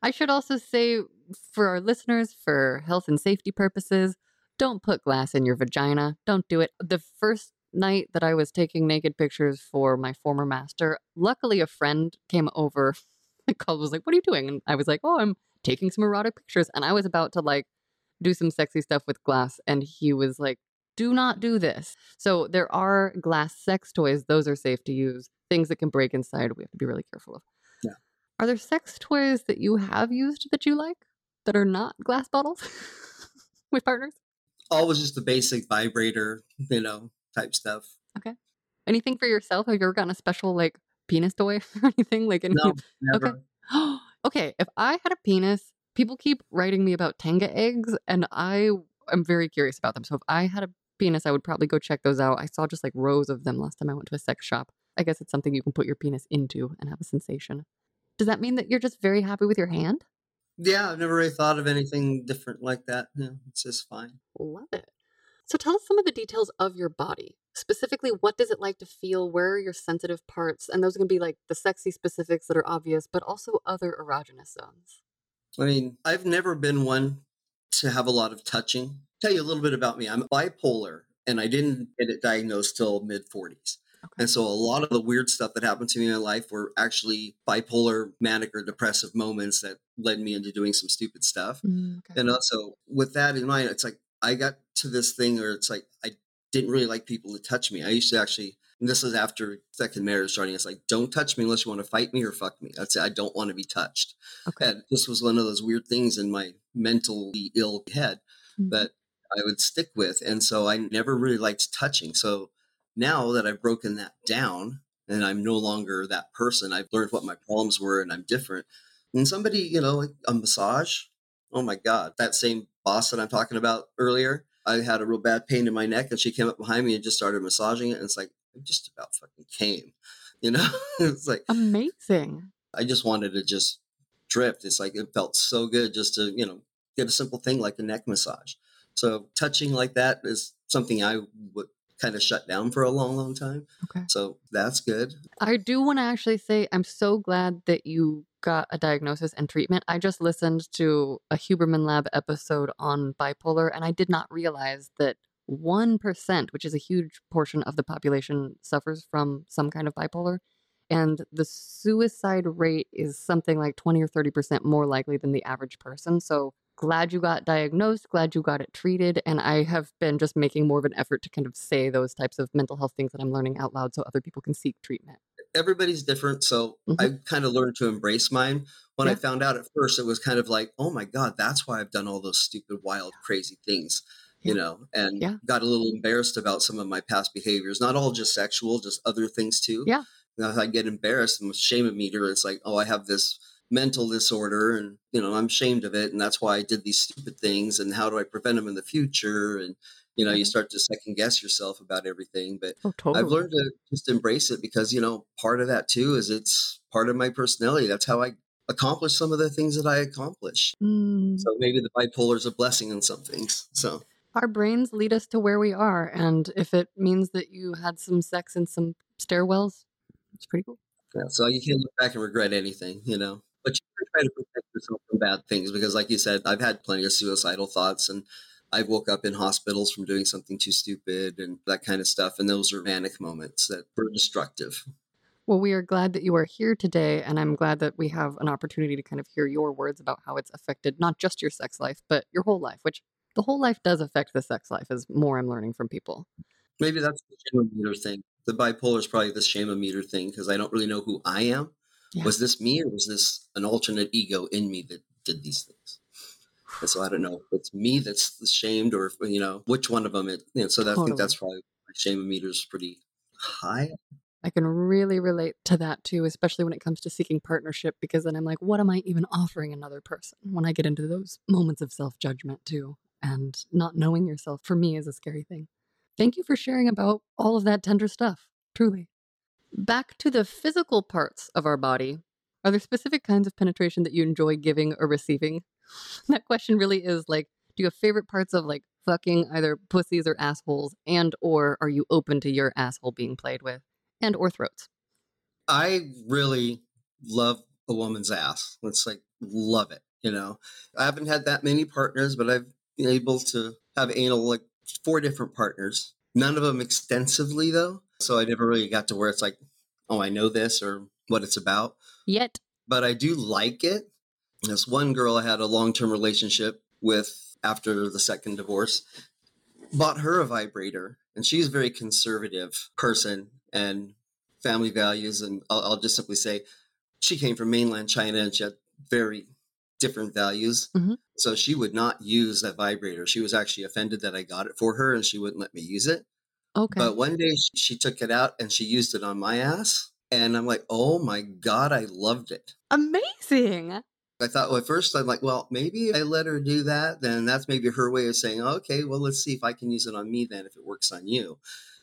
I should also say for our listeners, for health and safety purposes, don't put glass in your vagina. Don't do it. The first night that I was taking naked pictures for my former master, luckily a friend came over and called was like, What are you doing? And I was like, Oh, I'm taking some erotic pictures. And I was about to like do some sexy stuff with glass. And he was like, Do not do this. So there are glass sex toys. Those are safe to use. Things that can break inside, we have to be really careful of. Are there sex toys that you have used that you like that are not glass bottles with partners? always just the basic vibrator you know type stuff Okay. Anything for yourself? Have you ever gotten a special like penis toy or anything? Like any no never okay, if I had a penis, people keep writing me about Tenga eggs, and I am very curious about them. So if I had a penis, I would probably go check those out. I saw just like rows of them last time I went to a sex shop. I guess it's something you can put your penis into and have a sensation. Does that mean that you're just very happy with your hand? Yeah, I've never really thought of anything different like that. Yeah, it's just fine. Love it. So tell us some of the details of your body. Specifically, what does it like to feel? Where are your sensitive parts? And those are going to be like the sexy specifics that are obvious, but also other erogenous zones. I mean, I've never been one to have a lot of touching. Tell you a little bit about me. I'm bipolar and I didn't get it diagnosed till mid 40s. Okay. And so a lot of the weird stuff that happened to me in my life were actually bipolar, manic, or depressive moments that led me into doing some stupid stuff. Mm, okay. And also with that in mind, it's like I got to this thing where it's like I didn't really like people to touch me. I used to actually, and this is after second marriage starting. It's like, don't touch me unless you want to fight me or fuck me. That's it. I don't want to be touched. Okay. And this was one of those weird things in my mentally ill head Mhm. that I would stick with. And so I never really liked touching. So now that I've broken that down and I'm no longer that person, I've learned what my problems were and I'm different. And somebody, you know, like a massage, oh my God, that same boss that I'm talking about earlier, I had a real bad pain in my neck and she came up behind me and just started massaging it. And it's like, I just about fucking came. You know, it's like amazing. I just wanted to just drift. It's like it felt so good just to, you know, get a simple thing like a neck massage. So touching like that is something I would kind of shut down for a long, long time. Okay. So that's good. I do want to actually say I'm so glad that you got a diagnosis and treatment. I just listened to a Huberman Lab episode on bipolar, and I did not realize that 1%, which is a huge portion of the population, suffers from some kind of bipolar. And the suicide rate is something like 20 or 30% more likely than the average person. So glad you got diagnosed, glad you got it treated. And I have been just making more of an effort to kind of say those types of mental health things that I'm learning out loud so other people can seek treatment. Everybody's different. So mm-hmm. I kind of learned to embrace mine. When yeah. I found out at first, it was kind of like, oh my God, that's why I've done all those stupid, wild, crazy things. Yeah. You know, and yeah. got a little embarrassed about some of my past behaviors, not all just sexual, just other things too. Yeah. Now, if I get embarrassed and shame of meter, it's like, oh, I have this mental disorder and you know i'm ashamed of it and that's why i did these stupid things and how do i prevent them in the future and you know you start to second guess yourself about everything but oh, totally. i've learned to just embrace it because you know part of that too is it's part of my personality that's how i accomplish some of the things that i accomplish. Mm. so maybe the bipolar is a blessing in some things so. Our brains lead us to where we are and if it means that you had some sex in some stairwells it's pretty cool. Yeah so you can't look back and regret anything you know but you try to protect yourself from bad things because, like you said, I've had plenty of suicidal thoughts and I woke up in hospitals from doing something too stupid and that kind of stuff. And those are manic moments that were destructive. Well, we are glad that you are here today. And I'm glad that we have an opportunity to kind of hear your words about how it's affected not just your sex life, but your whole life, which the whole life does affect the sex life, is more I'm learning from people. Maybe that's the shame meter thing. The bipolar is probably the shame meter thing because I don't really know who I am. Yeah. Was this me or was this an alternate ego in me that did these things? And so I don't know if it's me that's ashamed or, you know, which one of them it, you know, so that, totally. I think that's probably my shame meter is pretty high. I can really relate to that too, especially when it comes to seeking partnership, because then I'm like, what am I even offering another person when I get into those moments of self judgment too? And not knowing yourself for me is a scary thing. Thank you for sharing about all of that tender stuff, truly. Back to the physical parts of our body. Are there specific kinds of penetration that you enjoy giving or receiving? That question really is like, do you have favorite parts of like fucking either pussies or assholes and or are you open to your asshole being played with and or throats? I really love a woman's ass. It's like love it, you know. I haven't had that many partners, but I've been able to have anal like four different partners. None of them extensively though. So I never really got to where it's like, oh, I know this or what it's about. Yet. But I do like it. This one girl I had a long term relationship with after the second divorce bought her a vibrator. And she's a very conservative person and family values. And I'll, I'll just simply say she came from mainland China and she had very different values. Mm-hmm. So she would not use that vibrator. She was actually offended that I got it for her and she wouldn't let me use it. Okay. But one day she took it out and she used it on my ass. And I'm like, oh my God, I loved it. Amazing. I thought, well, at first I'm like, well, maybe I let her do that. Then that's maybe her way of saying, okay, well, let's see if I can use it on me then if it works on you.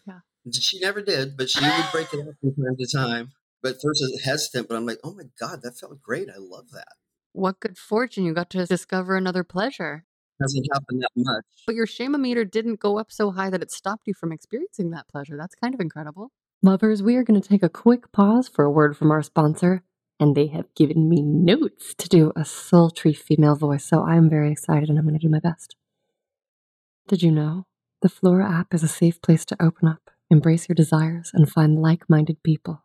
Yeah. She never did, but she would break it up from time to time. But first I was hesitant, but I'm like, oh my God, that felt great. I love that. What good fortune. You got to discover another pleasure hasn't happened that much. But your shame-o-meter didn't go up so high that it stopped you from experiencing that pleasure. That's kind of incredible. Lovers, we are going to take a quick pause for a word from our sponsor, and they have given me notes to do a sultry female voice, so I'm very excited and I'm going to do my best. Did you know? The Flora app is a safe place to open up, embrace your desires, and find like minded people.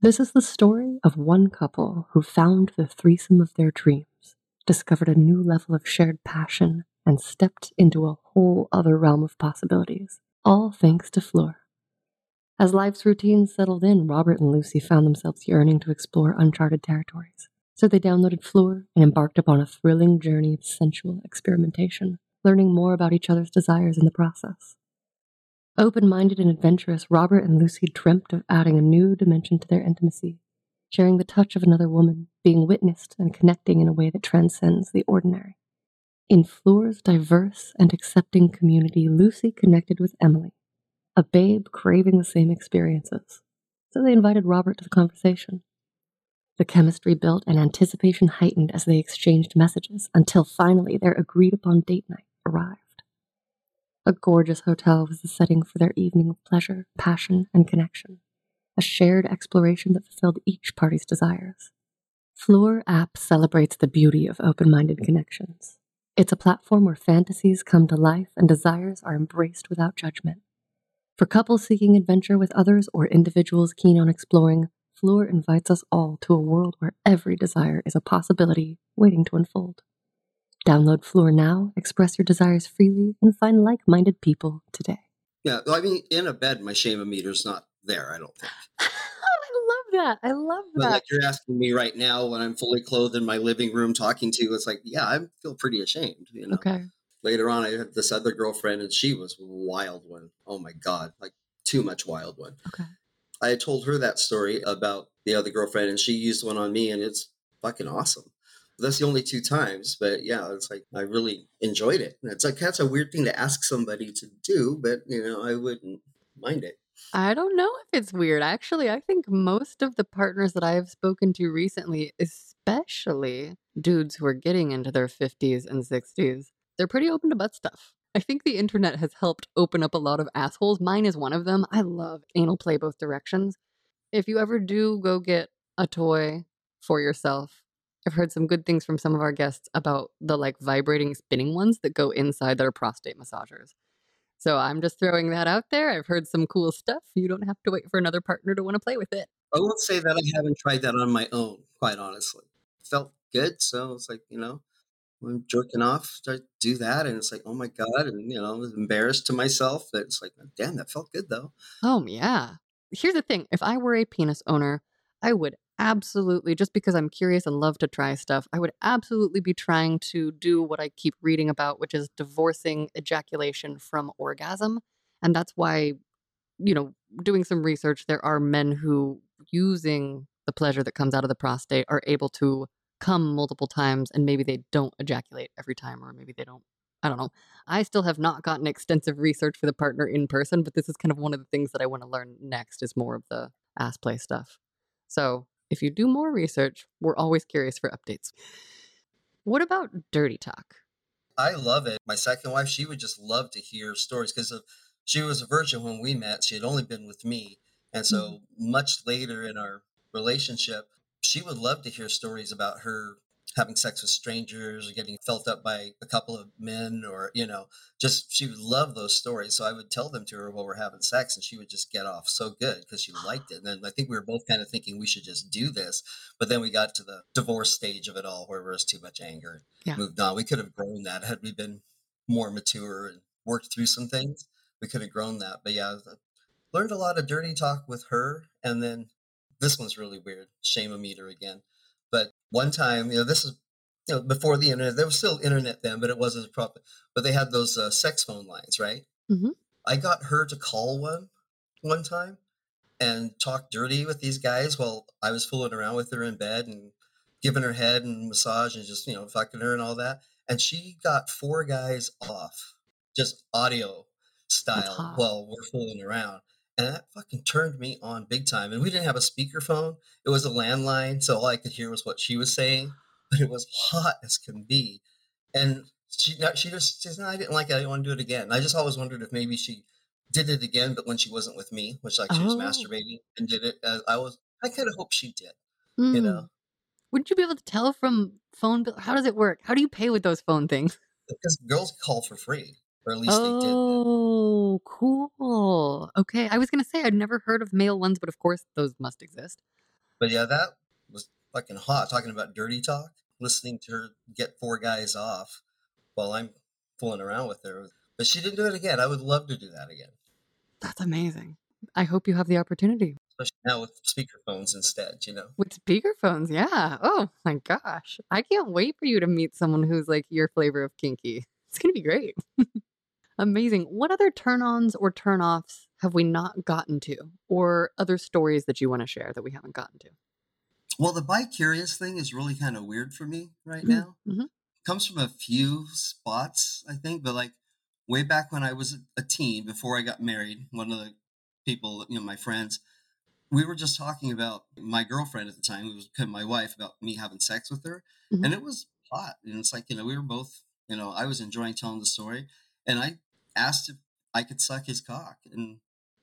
This is the story of one couple who found the threesome of their dreams discovered a new level of shared passion, and stepped into a whole other realm of possibilities, all thanks to Fleur. As life's routines settled in, Robert and Lucy found themselves yearning to explore uncharted territories. So they downloaded Fleur and embarked upon a thrilling journey of sensual experimentation, learning more about each other's desires in the process. Open minded and adventurous, Robert and Lucy dreamt of adding a new dimension to their intimacy sharing the touch of another woman, being witnessed and connecting in a way that transcends the ordinary. In Fleur's diverse and accepting community, Lucy connected with Emily, a babe craving the same experiences. So they invited Robert to the conversation. The chemistry built and anticipation heightened as they exchanged messages until finally their agreed upon date night arrived. A gorgeous hotel was the setting for their evening of pleasure, passion, and connection, a shared exploration that fulfilled each party's desires. Floor app celebrates the beauty of open minded connections. It's a platform where fantasies come to life and desires are embraced without judgment. For couples seeking adventure with others or individuals keen on exploring, Floor invites us all to a world where every desire is a possibility waiting to unfold. Download Floor now, express your desires freely, and find like minded people today. Yeah, I mean, in a bed, my shame meter's not there, I don't think. I love that. I love that. But like you're asking me right now when I'm fully clothed in my living room talking to you, it's like, yeah, I feel pretty ashamed, you know. Okay. Later on, I had this other girlfriend, and she was wild one. Oh my god, like too much wild one. Okay. I told her that story about the other girlfriend, and she used one on me, and it's fucking awesome. That's the only two times, but yeah, it's like I really enjoyed it. And it's like that's a weird thing to ask somebody to do, but you know, I wouldn't mind it. I don't know if it's weird. Actually, I think most of the partners that I have spoken to recently, especially dudes who are getting into their 50s and 60s, they're pretty open to butt stuff. I think the internet has helped open up a lot of assholes. Mine is one of them. I love anal play both directions. If you ever do go get a toy for yourself, I've heard some good things from some of our guests about the like vibrating spinning ones that go inside their prostate massagers. So I'm just throwing that out there. I've heard some cool stuff. You don't have to wait for another partner to want to play with it. I won't say that I haven't tried that on my own, quite honestly. Felt good, so it's like, you know, I'm jerking off, I do that, and it's like, oh my god, and you know, I was embarrassed to myself. That it's like, damn, that felt good though. Oh yeah. Here's the thing: if I were a penis owner, I would absolutely, just because I'm curious and love to try stuff, I would absolutely be trying to do what I keep reading about, which is divorcing ejaculation from orgasm, and that's why, you know, doing some research, there are men who using the pleasure that comes out of the prostate are able to come multiple times and maybe they don't ejaculate every time or maybe they don't I don't know. I still have not gotten extensive research for the partner in person, but this is kind of one of the things that I want to learn next is more of the ass play stuff. So, if you do more research, we're always curious for updates. What about dirty talk? I love it. My second wife, she would just love to hear stories because she was a virgin when we met. She had only been with me. And so mm-hmm. much later in our relationship, she would love to hear stories about her having sex with strangers or getting felt up by a couple of men or you know just she would love those stories so i would tell them to her while we're having sex and she would just get off so good because she liked it and then i think we were both kind of thinking we should just do this but then we got to the divorce stage of it all where there was too much anger and yeah. moved on we could have grown that had we been more mature and worked through some things we could have grown that but yeah learned a lot of dirty talk with her and then this one's really weird. Shame a meter again. One time, you know, this is you know before the internet. There was still internet then, but it wasn't as proper. But they had those uh, sex phone lines, right? Mm-hmm. I got her to call one one time and talk dirty with these guys while I was fooling around with her in bed and giving her head and massage and just you know fucking her and all that. And she got four guys off, just audio style, while we're fooling around and that fucking turned me on big time. And we didn't have a speakerphone; it was a landline, so all I could hear was what she was saying. But it was hot as can be, and she she just says, "No, I didn't like it. I didn't want to do it again." I just always wondered if maybe she did it again, but when she wasn't with me, which like she was oh. masturbating and did it. Uh, I was I kind of hope she did, mm. you know. Wouldn't you be able to tell from phone bill? How does it work? How do you pay with those phone things? Because girls call for free or at least oh, they did. Oh, cool. Okay, I was gonna say I'd never heard of male ones, but of course those must exist. But yeah, that was fucking hot. Talking about dirty talk, listening to her get four guys off while I'm fooling around with her. But she didn't do it again. I would love to do that again. That's amazing. I hope you have the opportunity. Especially now with speakerphones instead, you know. With speakerphones, yeah. Oh my gosh. I can't wait for you to meet someone who's like your flavor of kinky. It's gonna be great. Amazing. What other turn ons or turn offs have we not gotten to, or other stories that you want to share that we haven't gotten to? Well, the bi curious thing is really kind of weird for me right mm-hmm. now. Mm-hmm. Comes from a few spots, I think, but like way back when I was a teen, before I got married, one of the people, you know, my friends, we were just talking about my girlfriend at the time, who was my wife, about me having sex with her. Mhm. And it was hot. And it's like, you know, we were both, you know, I was enjoying telling the story. And I asked if I could suck his cock. And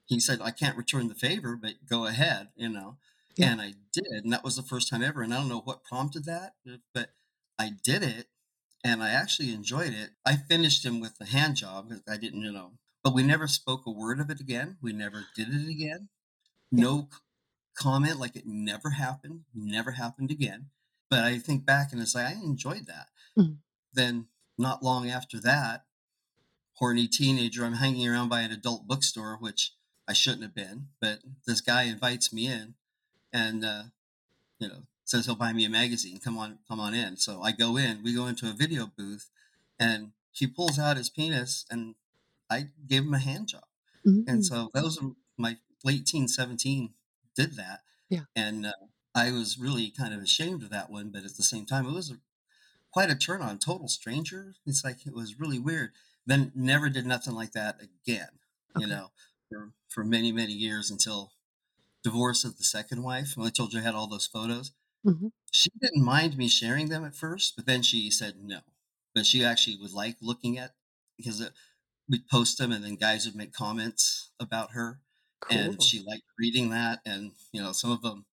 he said, I can't return the favor, but go ahead, you know. Yeah. And I did. And that was the first time ever. And I don't know what prompted that, but I did it. And I actually enjoyed it. I finished him with the hand job. I didn't, you know, but we never spoke a word of it again. We never did it again. Yeah. No comment, like it never happened, never happened again. But I think back and it's like, I enjoyed that. Mhm. Then, not long after that, horny teenager, I'm hanging around by an adult bookstore, which I shouldn't have been. But this guy invites me in and, uh, you know, says he'll buy me a magazine. Come on, come on in. So I go in, we go into a video booth and he pulls out his penis and I gave him a hand job. Mhm. And so that was my late teen 17 did that. Yeah. And uh, I was really kind of ashamed of that one, but at the same time, it was a, quite a turn on. Total stranger. It's like it was really weird. Then never did nothing like that again, you know, for, for many, many years until divorce of the second wife. When I told you I had all those photos, Mhm. she didn't mind me sharing them at first, but then she said no. But she actually would like looking at because it, we'd post them and then guys would make comments about her and she liked reading that and you know some of them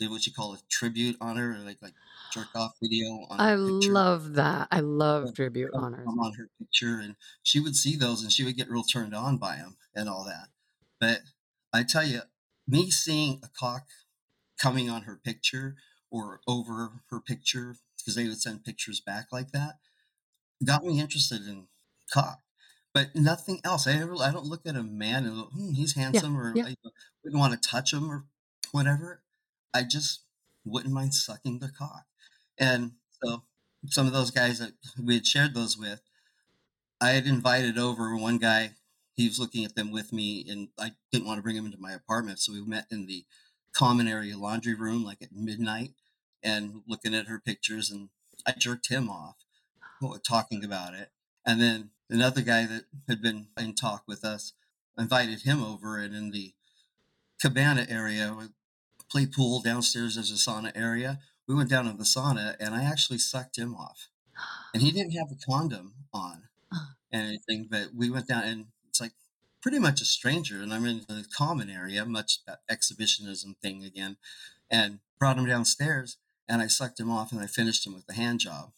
did what you call a tribute on her like like jerk off video on I her love that. I love Yeah, tribute honors. come on her picture and she would see those and she would get real turned on by them and all that but i tell you me seeing a cock coming on her picture or over her picture because they would send pictures back like that got me interested in cock but nothing else i never i don't look at a man and go, hmm, he's Yeah. handsome or Yeah. i wouldn't want to touch him or whatever i just wouldn't mind sucking the cock and so some of those guys that we had shared those with I had invited over one guy. He was looking at them with me, and I didn't want to bring him into my apartment. So we met in the common area laundry room, like at midnight, and looking at her pictures. And I jerked him off, talking about it. And then another guy that had been in talk with us invited him over, and in the cabana area, play pool downstairs. There's a sauna area. We went down to the sauna, and I actually sucked him off and he didn't have a condom on and anything but we went down and it's like pretty much a stranger and i'm in the common area much exhibitionism thing again and brought him downstairs and i sucked him off and i finished him with the hand job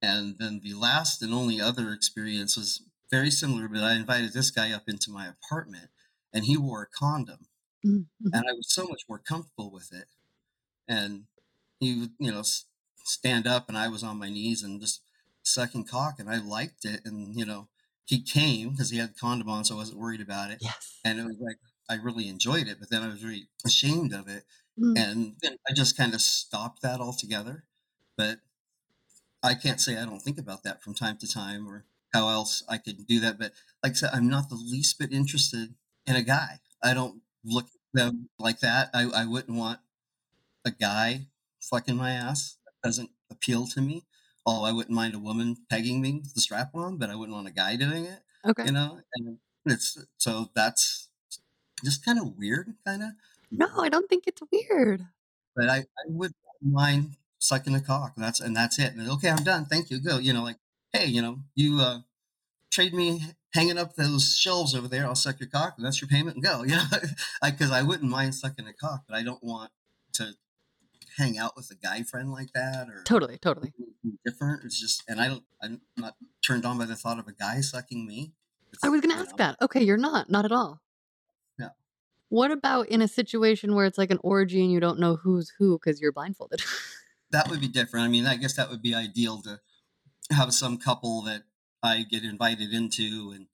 and then the last and only other experience was very similar but i invited this guy up into my apartment and he wore a condom Mm, mhm. and I was so much more comfortable with it. And he would, you know, s- stand up, and I was on my knees and just sucking cock, and I liked it. And you know, he came because he had condom on, so I wasn't worried about it. Yes. And it was like I really enjoyed it, but then I was really ashamed of it, Mm. and then I just kind of stopped that altogether. But I can't say I don't think about that from time to time, or how else I could do that. But like I said, I'm not the least bit interested in a guy. I don't look at them like that. I, I wouldn't want a guy fucking my ass. That doesn't appeal to me. Oh, I wouldn't mind a woman pegging me with the strap on, but I wouldn't want a guy doing it. Okay. You know, and it's so that's just kind of weird, kind of. No, I don't think it's weird. But I, I would mind sucking a cock. That's and that's it. And okay, I'm done. Thank you. Go. You know, like hey, you know, you uh, trade me hanging up those shelves over there. I'll suck your cock, and that's your payment, and go. You know, because I wouldn't mind sucking a cock, but I don't want to hang out with a guy friend like that or Totally, totally. different. It's just, and I don't, I'm not turned on by the thought of a guy sucking me. It's, I was gonna ask know, that. Okay, you're not, not at all. No. What about in a situation where it's like an orgy and you don't know who's who because you're blindfolded? that would be different. I mean, I guess that would be ideal to have some couple that I get invited into, and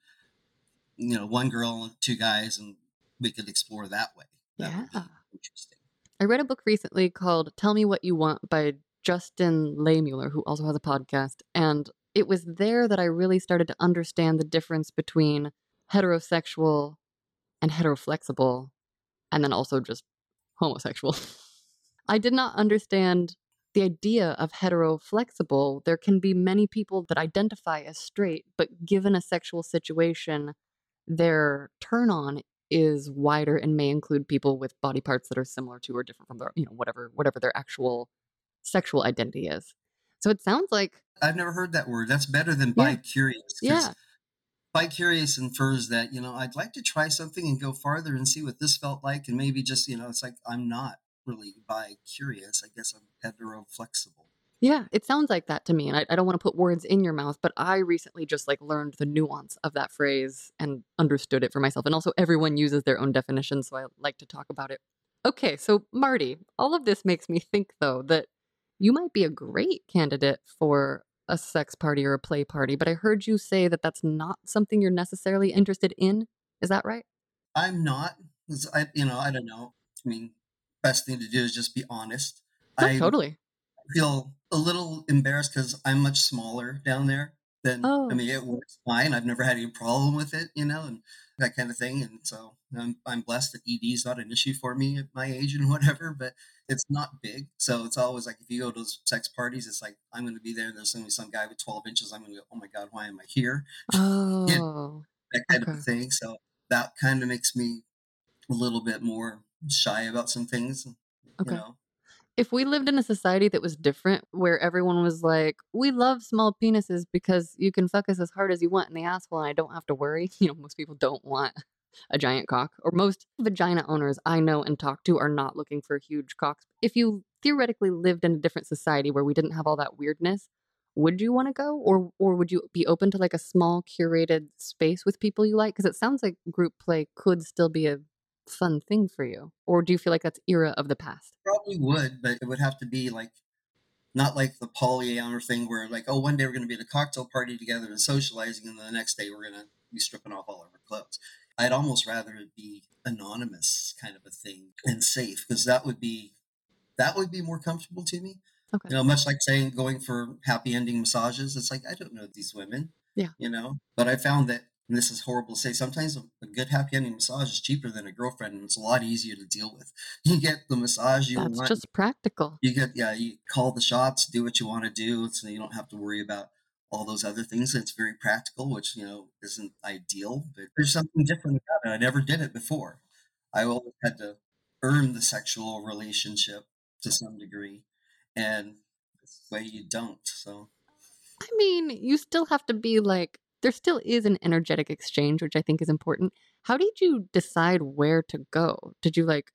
you know, one girl, and two guys, and we could explore that way. That Yeah. interesting. I read a book recently called Tell Me What You Want by Justin Lehmiller, who also has a podcast. And it was there that I really started to understand the difference between heterosexual and heteroflexible, and then also just homosexual. I did not understand the idea of hetero flexible, there can be many people that identify as straight, but given a sexual situation, their turn on is wider and may include people with body parts that are similar to or different from their, you know, whatever whatever their actual sexual identity is. So it sounds like I've never heard that word. That's better than bi curious. Yeah. Bi curious infers that, you know, I'd like to try something and go farther and see what this felt like. And maybe just, you know, it's like I'm not really bi curious. I guess I'm hetero flexible. Yeah, it sounds like that to me. And I, I don't want to put words in your mouth, but I recently just like learned the nuance of that phrase and understood it for myself. And also, everyone uses their own definition. So I like to talk about it. Okay, so Marty, all of this makes me think though that you might be a great candidate for a sex party or a play party, but I heard you say that that's not something you're necessarily interested in. Is that right? I'm not. I, you know, I don't know. I mean, best thing to do is just be honest. No, I totally feel a little embarrassed because I'm much smaller down there than. Oh. I mean, it works fine. I've never had any problem with it, you know, and that kind of thing. And so I'm, I'm blessed that ED is not an issue for me at my age and whatever, but it's not big. So it's always like if you go to those sex parties, it's like I'm going to be there and there's going to be some guy with 12 inches. I'm going to go, oh my God, why am I here? Oh, you know, oh, that kind okay. of thing. So that kind of makes me a little bit more shy about some things. Okay. You know? If we lived in a society that was different, where everyone was like, we love small penises because you can fuck us as hard as you want in the asshole and I don't have to worry. You know, most people don't want a giant cock, or most vagina owners I know and talk to are not looking for huge cocks. If you theoretically lived in a different society where we didn't have all that weirdness, would you want to go or or would you be open to like a small curated space with people you like because it sounds like group play could still be a fun thing for you? Or do you feel like that's era of the past? Probably would, but it would have to be like not like the polyamor thing where like, oh, one day we're going to be at a cocktail party together and socializing, and the next day we're going to be stripping off all of our clothes. I'd almost rather it be anonymous kind of a thing and safe because that would be that would be more comfortable to me. Okay. You know, much like saying going for happy ending massages. It's like I don't know these women. Yeah. You know, but I found that and this is horrible to say, sometimes a, good happy ending massage is cheaper than a girlfriend and it's a lot easier to deal with. You get the massage you That's want. It's just practical. You get, yeah, you call the shots, do what you want to do. So you don't have to worry about all those other things. It's very practical, which, you know, isn't ideal, but there's something different about it. I never did it before. I always had to earn the sexual relationship to some degree. And this way you don't. So, I mean, you still have to be like there still is an energetic exchange, which I think is important. How did you decide where to go? Did you like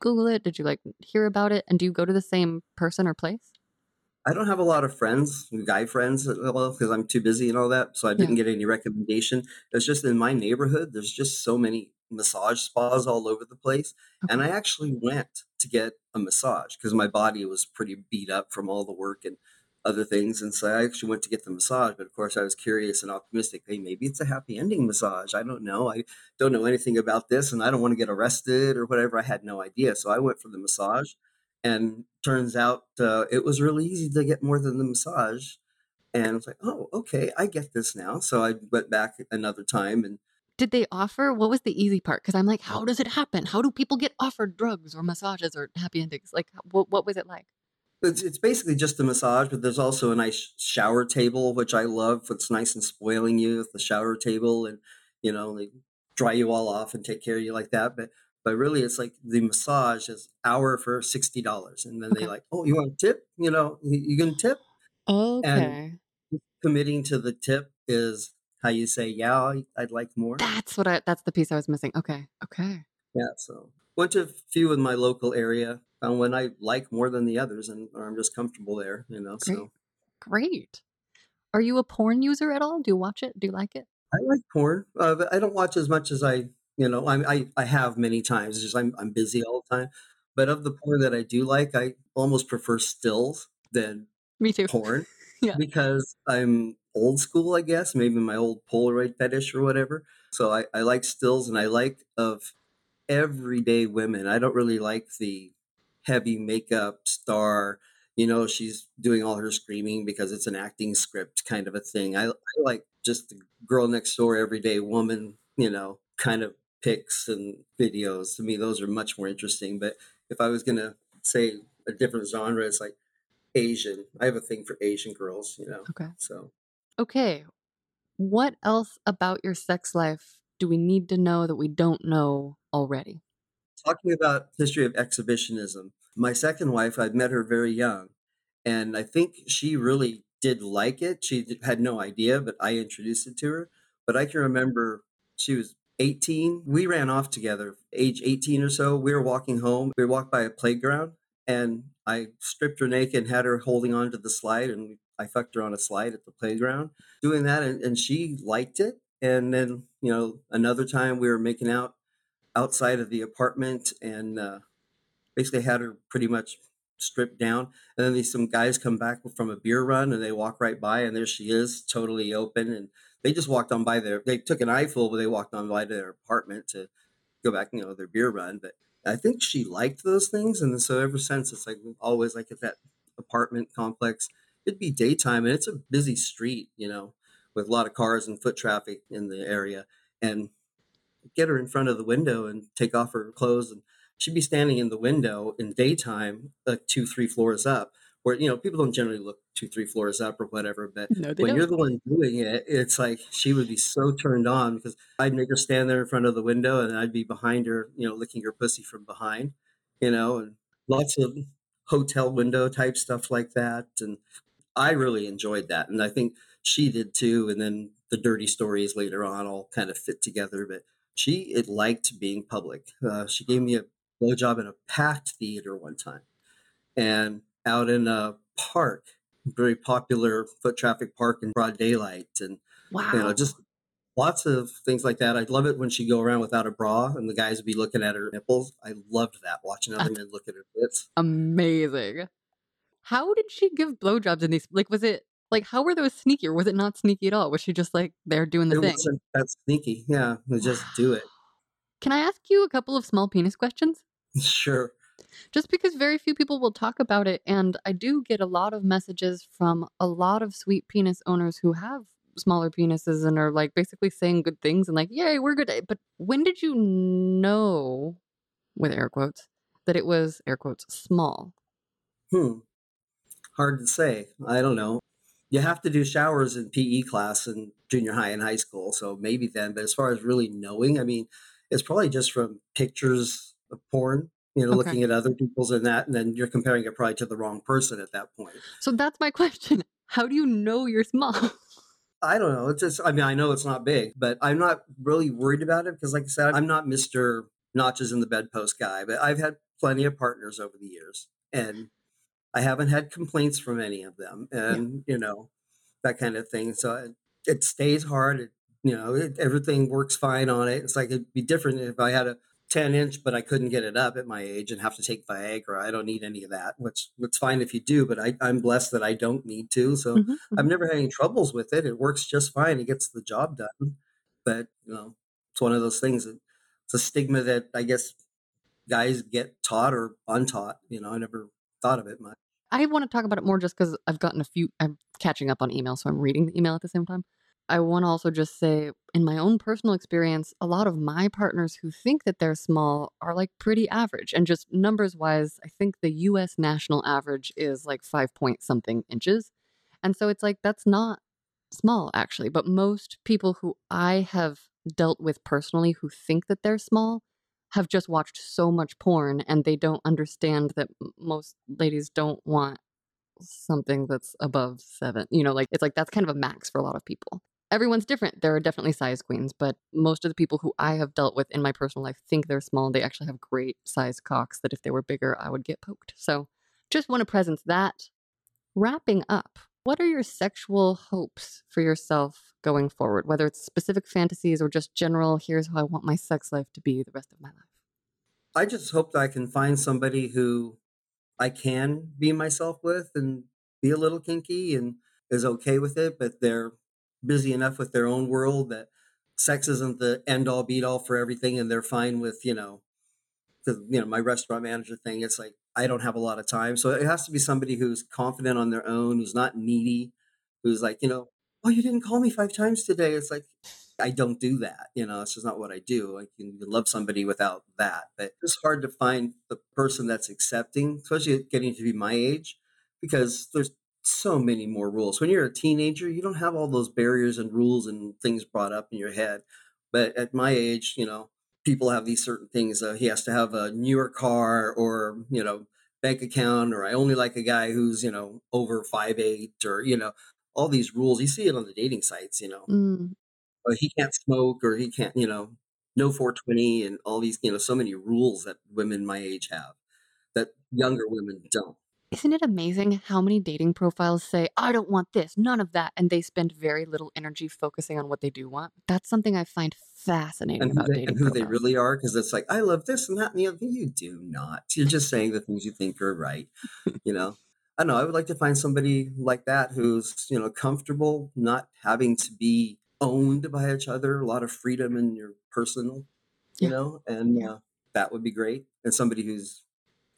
Google it? Did you like hear about it? And do you go to the same person or place? I don't have a lot of friends, guy friends, because I'm too busy and all that. So I didn't yeah. get any recommendation. It's just in my neighborhood, there's just so many massage spas all over the place. Okay. And I actually went to get a massage because my body was pretty beat up from all the work and other things. And so I actually went to get the massage, but of course I was curious and optimistic. Hey, maybe it's a happy ending massage. I don't know. I don't know anything about this and I don't want to get arrested or whatever. I had no idea. So I went for the massage and turns out uh, it was really easy to get more than the massage. And I was like, oh, okay, I get this now. So I went back another time and did they offer what was the easy part because i'm like how does it happen how do people get offered drugs or massages or happy endings like what, what was it like it's, it's basically just a massage, but there's also a nice shower table, which I love. It's nice and spoiling you with the shower table, and you know they dry you all off and take care of you like that. But but really, it's like the massage is hour for sixty dollars, and then okay. they like, oh, you want a tip? You know, you can tip. Okay. And committing to the tip is how you say, yeah, I'd like more. That's what I. That's the piece I was missing. Okay. Okay. Yeah. So went to a few in my local area found one I like more than the others, and I'm just comfortable there. You know, Great. so great. Are you a porn user at all? Do you watch it? Do you like it? I like porn, uh, but I don't watch as much as I, you know, I I, I have many times. It's just I'm I'm busy all the time. But of the porn that I do like, I almost prefer stills than me too porn. yeah, because I'm old school, I guess. Maybe my old Polaroid fetish or whatever. So I, I like stills, and I like of everyday women. I don't really like the heavy makeup star. You know, she's doing all her screaming because it's an acting script kind of a thing. I, I like just the girl next door, everyday woman, you know, kind of pics and videos. To me, those are much more interesting. But if I was going to say a different genre, it's like Asian. I have a thing for Asian girls, you know. Okay. So Okay. What else about your sex life do we need to know that we don't know already? Talking about history of exhibitionism, my second wife, I met her very young, and I think she really did like it. She had no idea, but I introduced it to her. But I can remember she was 18. We ran off together, age 18 or so. We were walking home. We walked by a playground, and I stripped her naked and had her holding onto the slide, and I fucked her on a slide at the playground, doing that, and, and she liked it. And then, you know, another time we were making out outside of the apartment and uh, basically had her pretty much stripped down. And then these some guys come back from a beer run and they walk right by and there she is, totally open. And they just walked on by there. They took an eyeful, but they walked on by to their apartment to go back, you know, their beer run. But I think she liked those things, and so ever since it's like always like at that apartment complex. It'd be daytime, and it's a busy street, you know, with a lot of cars and foot traffic in the area. And get her in front of the window and take off her clothes and she'd be standing in the window in daytime like two three floors up where you know people don't generally look two three floors up or whatever but No, when you're the one doing it it's like she would be so turned on because i'd make her stand there in front of the window and i'd be behind her you know licking her pussy from behind you know and lots of hotel window type stuff like that and i really enjoyed that and i think she did too and then the dirty stories later on all kind of fit together but she it liked being public. Uh, she gave me a blowjob in a packed theater one time, and out in a park, very popular foot traffic park in broad daylight, and Wow. you know just lots of things like that. I'd love it when she'd go around without a bra, and the guys would be looking at her nipples. I loved that watching other That's men look at her tits. amazing. How did she give blowjobs in these? Like, was it like how were those sneaky, or was it not sneaky at all? Was she just like there doing the It thing? wasn't that sneaky. Yeah, just do it. Can I ask you a couple of small penis questions? Sure. Just because very few people will talk about it, and I do get a lot of messages from a lot of sweet penis owners who have smaller penises and are like basically saying good things and like, yay, we're good. But when did you know, with air quotes, that it was air quotes small? Hmm. Hard to say. I don't know. You have to do showers in PE class in junior high and high school, so maybe then. But as far as really knowing, I mean, it's probably just from pictures of porn, you know, Okay. looking at other people's and that, and then you're comparing it probably to the wrong person at that point. So that's my question. How do you know you're small? I don't know. It's just, I mean, I know it's not big, but I'm not really worried about it because, like I said, I'm not Mr. Notches in the bedpost guy, but I've had plenty of partners over the years and I haven't had complaints from any of them and, you know, that kind of thing. So it, it stays hard. It, you know, it, everything works fine on it. It's like it'd be different if I had a 10 inch, but I couldn't get it up at my age and have to take Viagra. I don't need any of that, which it's fine if you do, but I, I'm blessed that I don't need to. So Mhm, I've mhm. never had any troubles with it. It works just fine. It gets the job done. But, you know, it's one of those things that it's a stigma that I guess guys get taught or untaught. You know, I never thought of it much. I want to talk about it more just because I've gotten a few. I'm catching up on email, so I'm reading the email at the same time. I want to also just say, in my own personal experience, a lot of my partners who think that they're small are like pretty average. And just numbers wise, I think the US national average is like five point something inches. And so it's like, that's not small actually. But most people who I have dealt with personally who think that they're small have just watched so much porn and they don't understand that most ladies don't want something that's above seven. You know, like it's like that's kind of a max for a lot of people. Everyone's different. There are definitely size queens, but most of the people who I have dealt with in my personal life think they're small. They actually have great size cocks that if they were bigger, I would get poked. So just want to presence that. Wrapping up, what are your sexual hopes for yourself going forward? Whether it's specific fantasies or just general, here's how I want my sex life to be the rest of my life. I just hope that I can find somebody who I can be myself with and be a little kinky and is okay with it, but they're busy enough with their own world that sex isn't the end all beat all for everything and they're fine with, you know, because you know, my restaurant manager thing, it's like I don't have a lot of time. So it has to be somebody who's confident on their own, who's not needy, who's like, you know, oh, you didn't call me five times today. It's like I don't do that. You know, it's just not what I do. I can love somebody without that. But it's hard to find the person that's accepting, especially getting to be my age, because there's so many more rules. When you're a teenager, you don't have all those barriers and rules and things brought up in your head. But at my age, you know, people have these certain things. Uh, he has to have a newer car or, you know, bank account, or I only like a guy who's, you know, over five eight, or, you know, all these rules. You see it on the dating sites, you know. Mm. But he can't smoke or he can't, you know, no 420 and all these, you know, so many rules that women my age have that younger women don't. Isn't it amazing how many dating profiles say, I don't want this, none of that, and they spend very little energy focusing on what they do want? That's something I find fascinating and about they, dating and who they really are because it's like I love this and that and the other thing. You do not. You're just saying the things you think are right. You know. I don't know. I would like to find somebody like that who's you know comfortable not having to be owned by each other. A lot of freedom in your personal, you Yeah. know, and Yeah. uh, that would be great. And somebody who's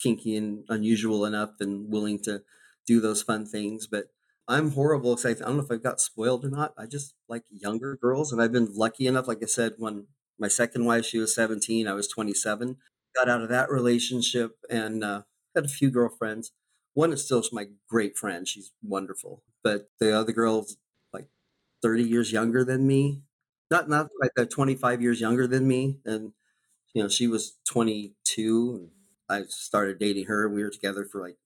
kinky and unusual enough and willing to do those fun things. But I'm horrible because I, I don't know if I got spoiled or not. I just like younger girls, and I've been lucky enough. Like I said, when my second wife, she was 17, I was 27. Got out of that relationship and uh, had a few girlfriends. One is still my great friend. She's wonderful, but the other girl's like 30 years younger than me. Not not quite that 25 years younger than me, and you know she was 22 and I started dating her. We were together for like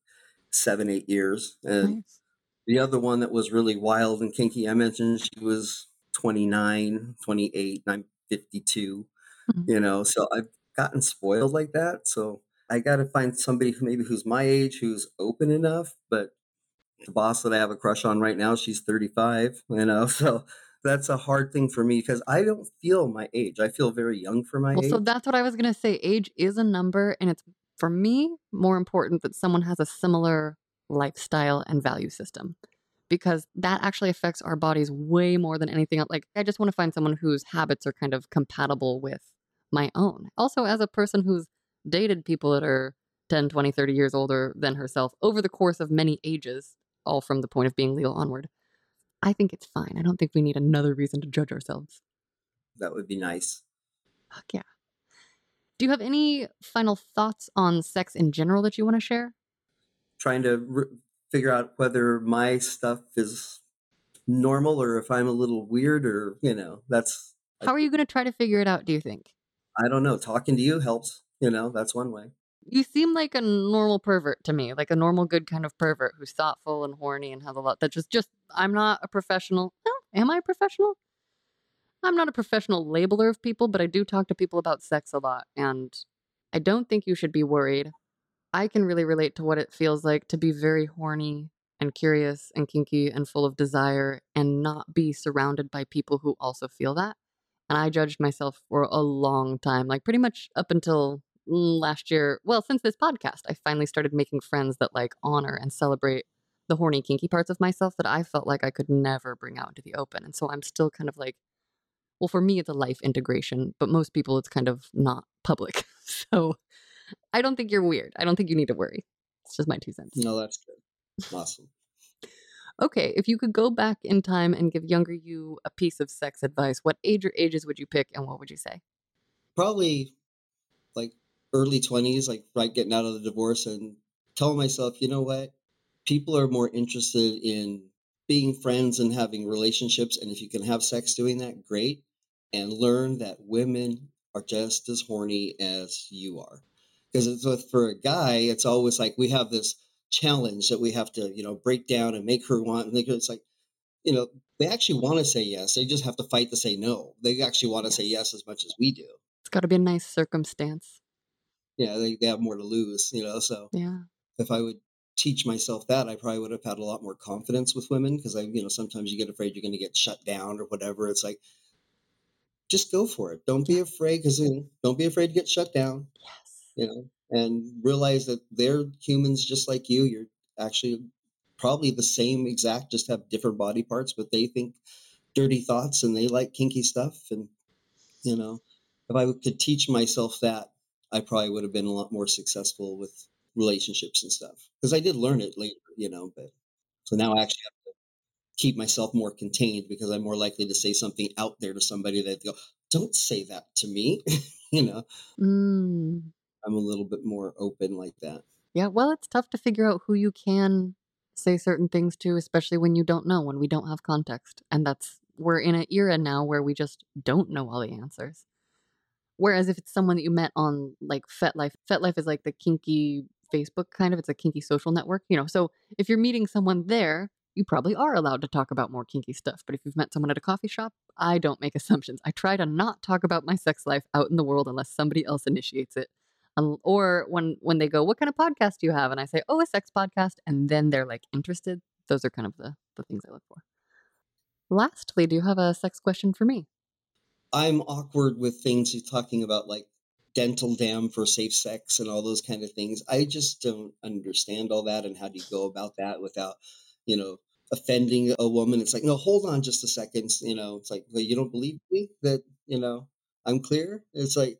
seven, eight years. And Nice. the other one that was really wild and kinky, I mentioned she was 29, 28, and I'm 52, Mhm. you know, so I've gotten spoiled like that. So I got to find somebody who maybe who's my age, who's open enough. But the boss that I have a crush on right now, she's 35, you know, so that's a hard thing for me because I don't feel my age. I feel very young for my age. So that's what I was going to say. Age is a number, and it's for me more important that someone has a similar lifestyle and value system because that actually affects our bodies way more than anything else. Like, I just want to find someone whose habits are kind of compatible with my own. Also, as a person who's dated people that are 10, 20, 30 years older than herself over the course of many ages, all from the point of being legal onward, I think it's fine. I don't think we need another reason to judge ourselves. That would be nice. Fuck yeah. Do you have any final thoughts on sex in general that you want to share? trying to r- figure out whether my stuff is normal or if I'm a little weird or, you know, that's, How are you going to try to figure it out, do you think? I don't know. Talking to you helps, you know, that's one way. You seem like a normal pervert to me, like a normal good kind of pervert who's thoughtful and horny and has a lot that just just I'm not a professional. Well, am I a professional? I'm not a professional labeler of people, but I do talk to people about sex a lot and I don't think you should be worried. I can really relate to what it feels like to be very horny and curious and kinky and full of desire and not be surrounded by people who also feel that. And I judged myself for a long time, like pretty much up until last year. Well, since this podcast, I finally started making friends that like honor and celebrate the horny, kinky parts of myself that I felt like I could never bring out into the open. And so I'm still kind of like, well, for me, it's a life integration, but most people, it's kind of not public. So I don't think you're weird. I don't think you need to worry. It's just my two cents. No, that's good. Awesome. Okay, if you could go back in time and give younger you a piece of sex advice, what age or ages would you pick and what would you say? Probably like early 20s, like right getting out of the divorce and telling myself, you know what? People are more interested in being friends and having relationships. And if you can have sex doing that, great. And learn that women are just as horny as you are. Because it's with, for a guy, it's always like we have this challenge that we have to, you know, break down and make her want. And it's like, you know, they actually want to say yes. They just have to fight to say no. They actually want to say Yes. yes as much as we do. It's got to be a nice circumstance. Yeah, they, they have more to lose, you know. So Yeah. if I would teach myself that, I probably would have had a lot more confidence with women because I, you know, sometimes you get afraid you're going to get shut down or whatever. It's like, just go for it. Don't be afraid because you know, don't be afraid to get shut down, Yes. you know, and realize that they're humans just like you. You're actually probably the same exact, just have different body parts, but they think dirty thoughts and they like kinky stuff. And, you know, if I could teach myself that, I probably would have been a lot more successful with relationships and stuff because I did learn it later, you know, but so now I actually keep myself more contained because I'm more likely to say something out there to somebody that go, don't say that to me. you know, Mm. I'm a little bit more open like that. Yeah. Well, it's tough to figure out who you can say certain things to, especially when you don't know, when we don't have context. And that's, we're in an era now where we just don't know all the answers. Whereas if it's someone that you met on like FetLife, FetLife is like the kinky Facebook kind of, it's a kinky social network, you know. So if you're meeting someone there, you probably are allowed to talk about more kinky stuff. But if you've met someone at a coffee shop, I don't make assumptions. I try to not talk about my sex life out in the world unless somebody else initiates it. Um, or when when they go, "What kind of podcast do you have?" and I say, "Oh, a sex podcast," and then they're like interested. Those are kind of the the things I look for. Lastly, do you have a sex question for me? I'm awkward with things you're talking about, like dental dam for safe sex and all those kind of things. I just don't understand all that and how do you go about that without, you know, offending a woman. It's like, no, hold on just a second. You know, it's like, well, you don't believe me that, you know, I'm clear. It's like,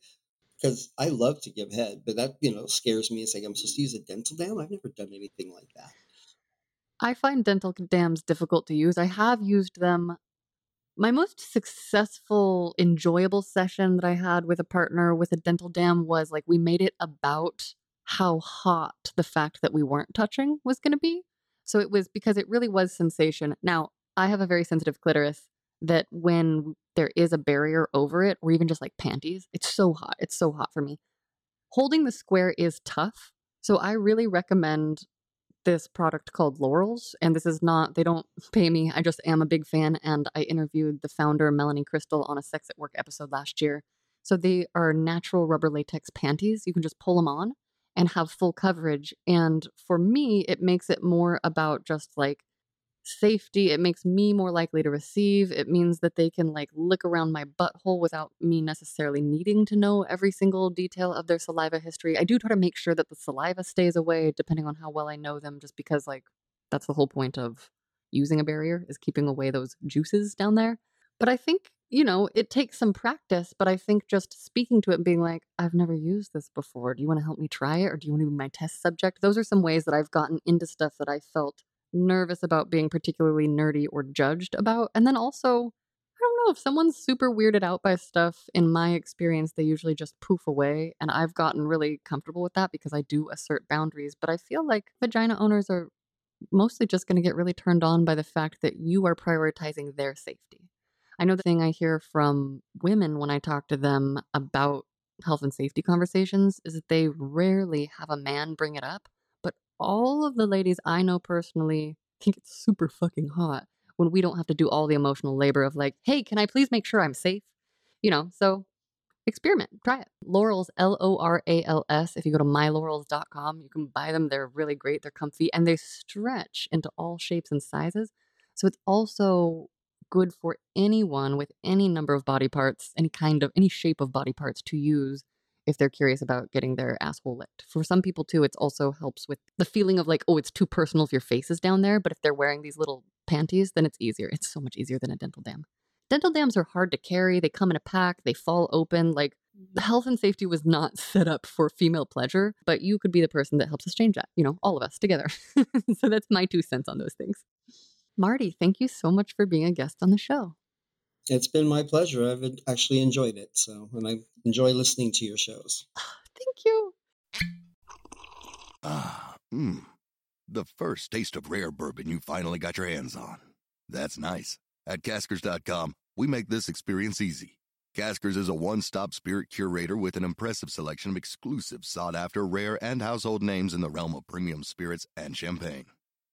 because I love to give head, but that, you know, scares me. It's like, I'm supposed to use a dental dam. I've never done anything like that. I find dental dams difficult to use. I have used them. My most successful, enjoyable session that I had with a partner with a dental dam was like we made it about how hot the fact that we weren't touching was going to be. So it was because it really was sensation. Now, I have a very sensitive clitoris that when there is a barrier over it, or even just like panties, it's so hot. It's so hot for me. Holding the square is tough. So I really recommend this product called Lorals. And this is not, they don't pay me. I just am a big fan. And I interviewed the founder, Melanie Cristol, on a Sex at Work episode last year. So they are natural rubber latex panties. You can just pull them on and have full coverage. And for me, it makes it more about just like safety. It makes me more likely to receive. It means that they can like look around my butthole without me necessarily needing to know every single detail of their saliva history. I do try to make sure that the saliva stays away depending on how well I know them, just because like that's the whole point of using a barrier is keeping away those juices down there. But I think, you know, it takes some practice, but I think just speaking to it and being like, I've never used this before. Do you want to help me try it or do you want to be my test subject? Those are some ways that I've gotten into stuff that I felt nervous about being particularly nerdy or judged about. And then also, I don't know if someone's super weirded out by stuff, in my experience, they usually just poof away. And I've gotten really comfortable with that because I do assert boundaries. But I feel like vagina owners are mostly just going to get really turned on by the fact that you are prioritizing their safety. I know the thing I hear from women when I talk to them about health and safety conversations is that they rarely have a man bring it up But all of the ladies I know personally think it's super fucking hot when we don't have to do all the emotional labor of like, hey, can I please make sure I'm safe? You know, so experiment, try it. Lorals, L O R A L S. If you go to mylorals.com, you can buy them. They're really great, they're comfy, and they stretch into all shapes and sizes. So it's also good for anyone with any number of body parts, any kind of, any shape of body parts to use if they're curious about getting their asshole licked. For some people too, it also helps with the feeling of like, oh, it's too personal if your face is down there. But if they're wearing these little panties, then it's easier. It's so much easier than a dental dam. Dental dams are hard to carry. They come in a pack. They fall open. Like health and safety was not set up for female pleasure, but you could be the person that helps us change that. You know, all of us together. so that's my two cents on those things. Marty, thank you so much for being a guest on the show. It's been my pleasure. I've actually enjoyed it. So, and I enjoy listening to your shows. Thank you. Ah, mmm. The first taste of rare bourbon you finally got your hands on. That's nice. At caskers.com, we make this experience easy. Caskers is a one stop spirit curator with an impressive selection of exclusive, sought after, rare, and household names in the realm of premium spirits and champagne.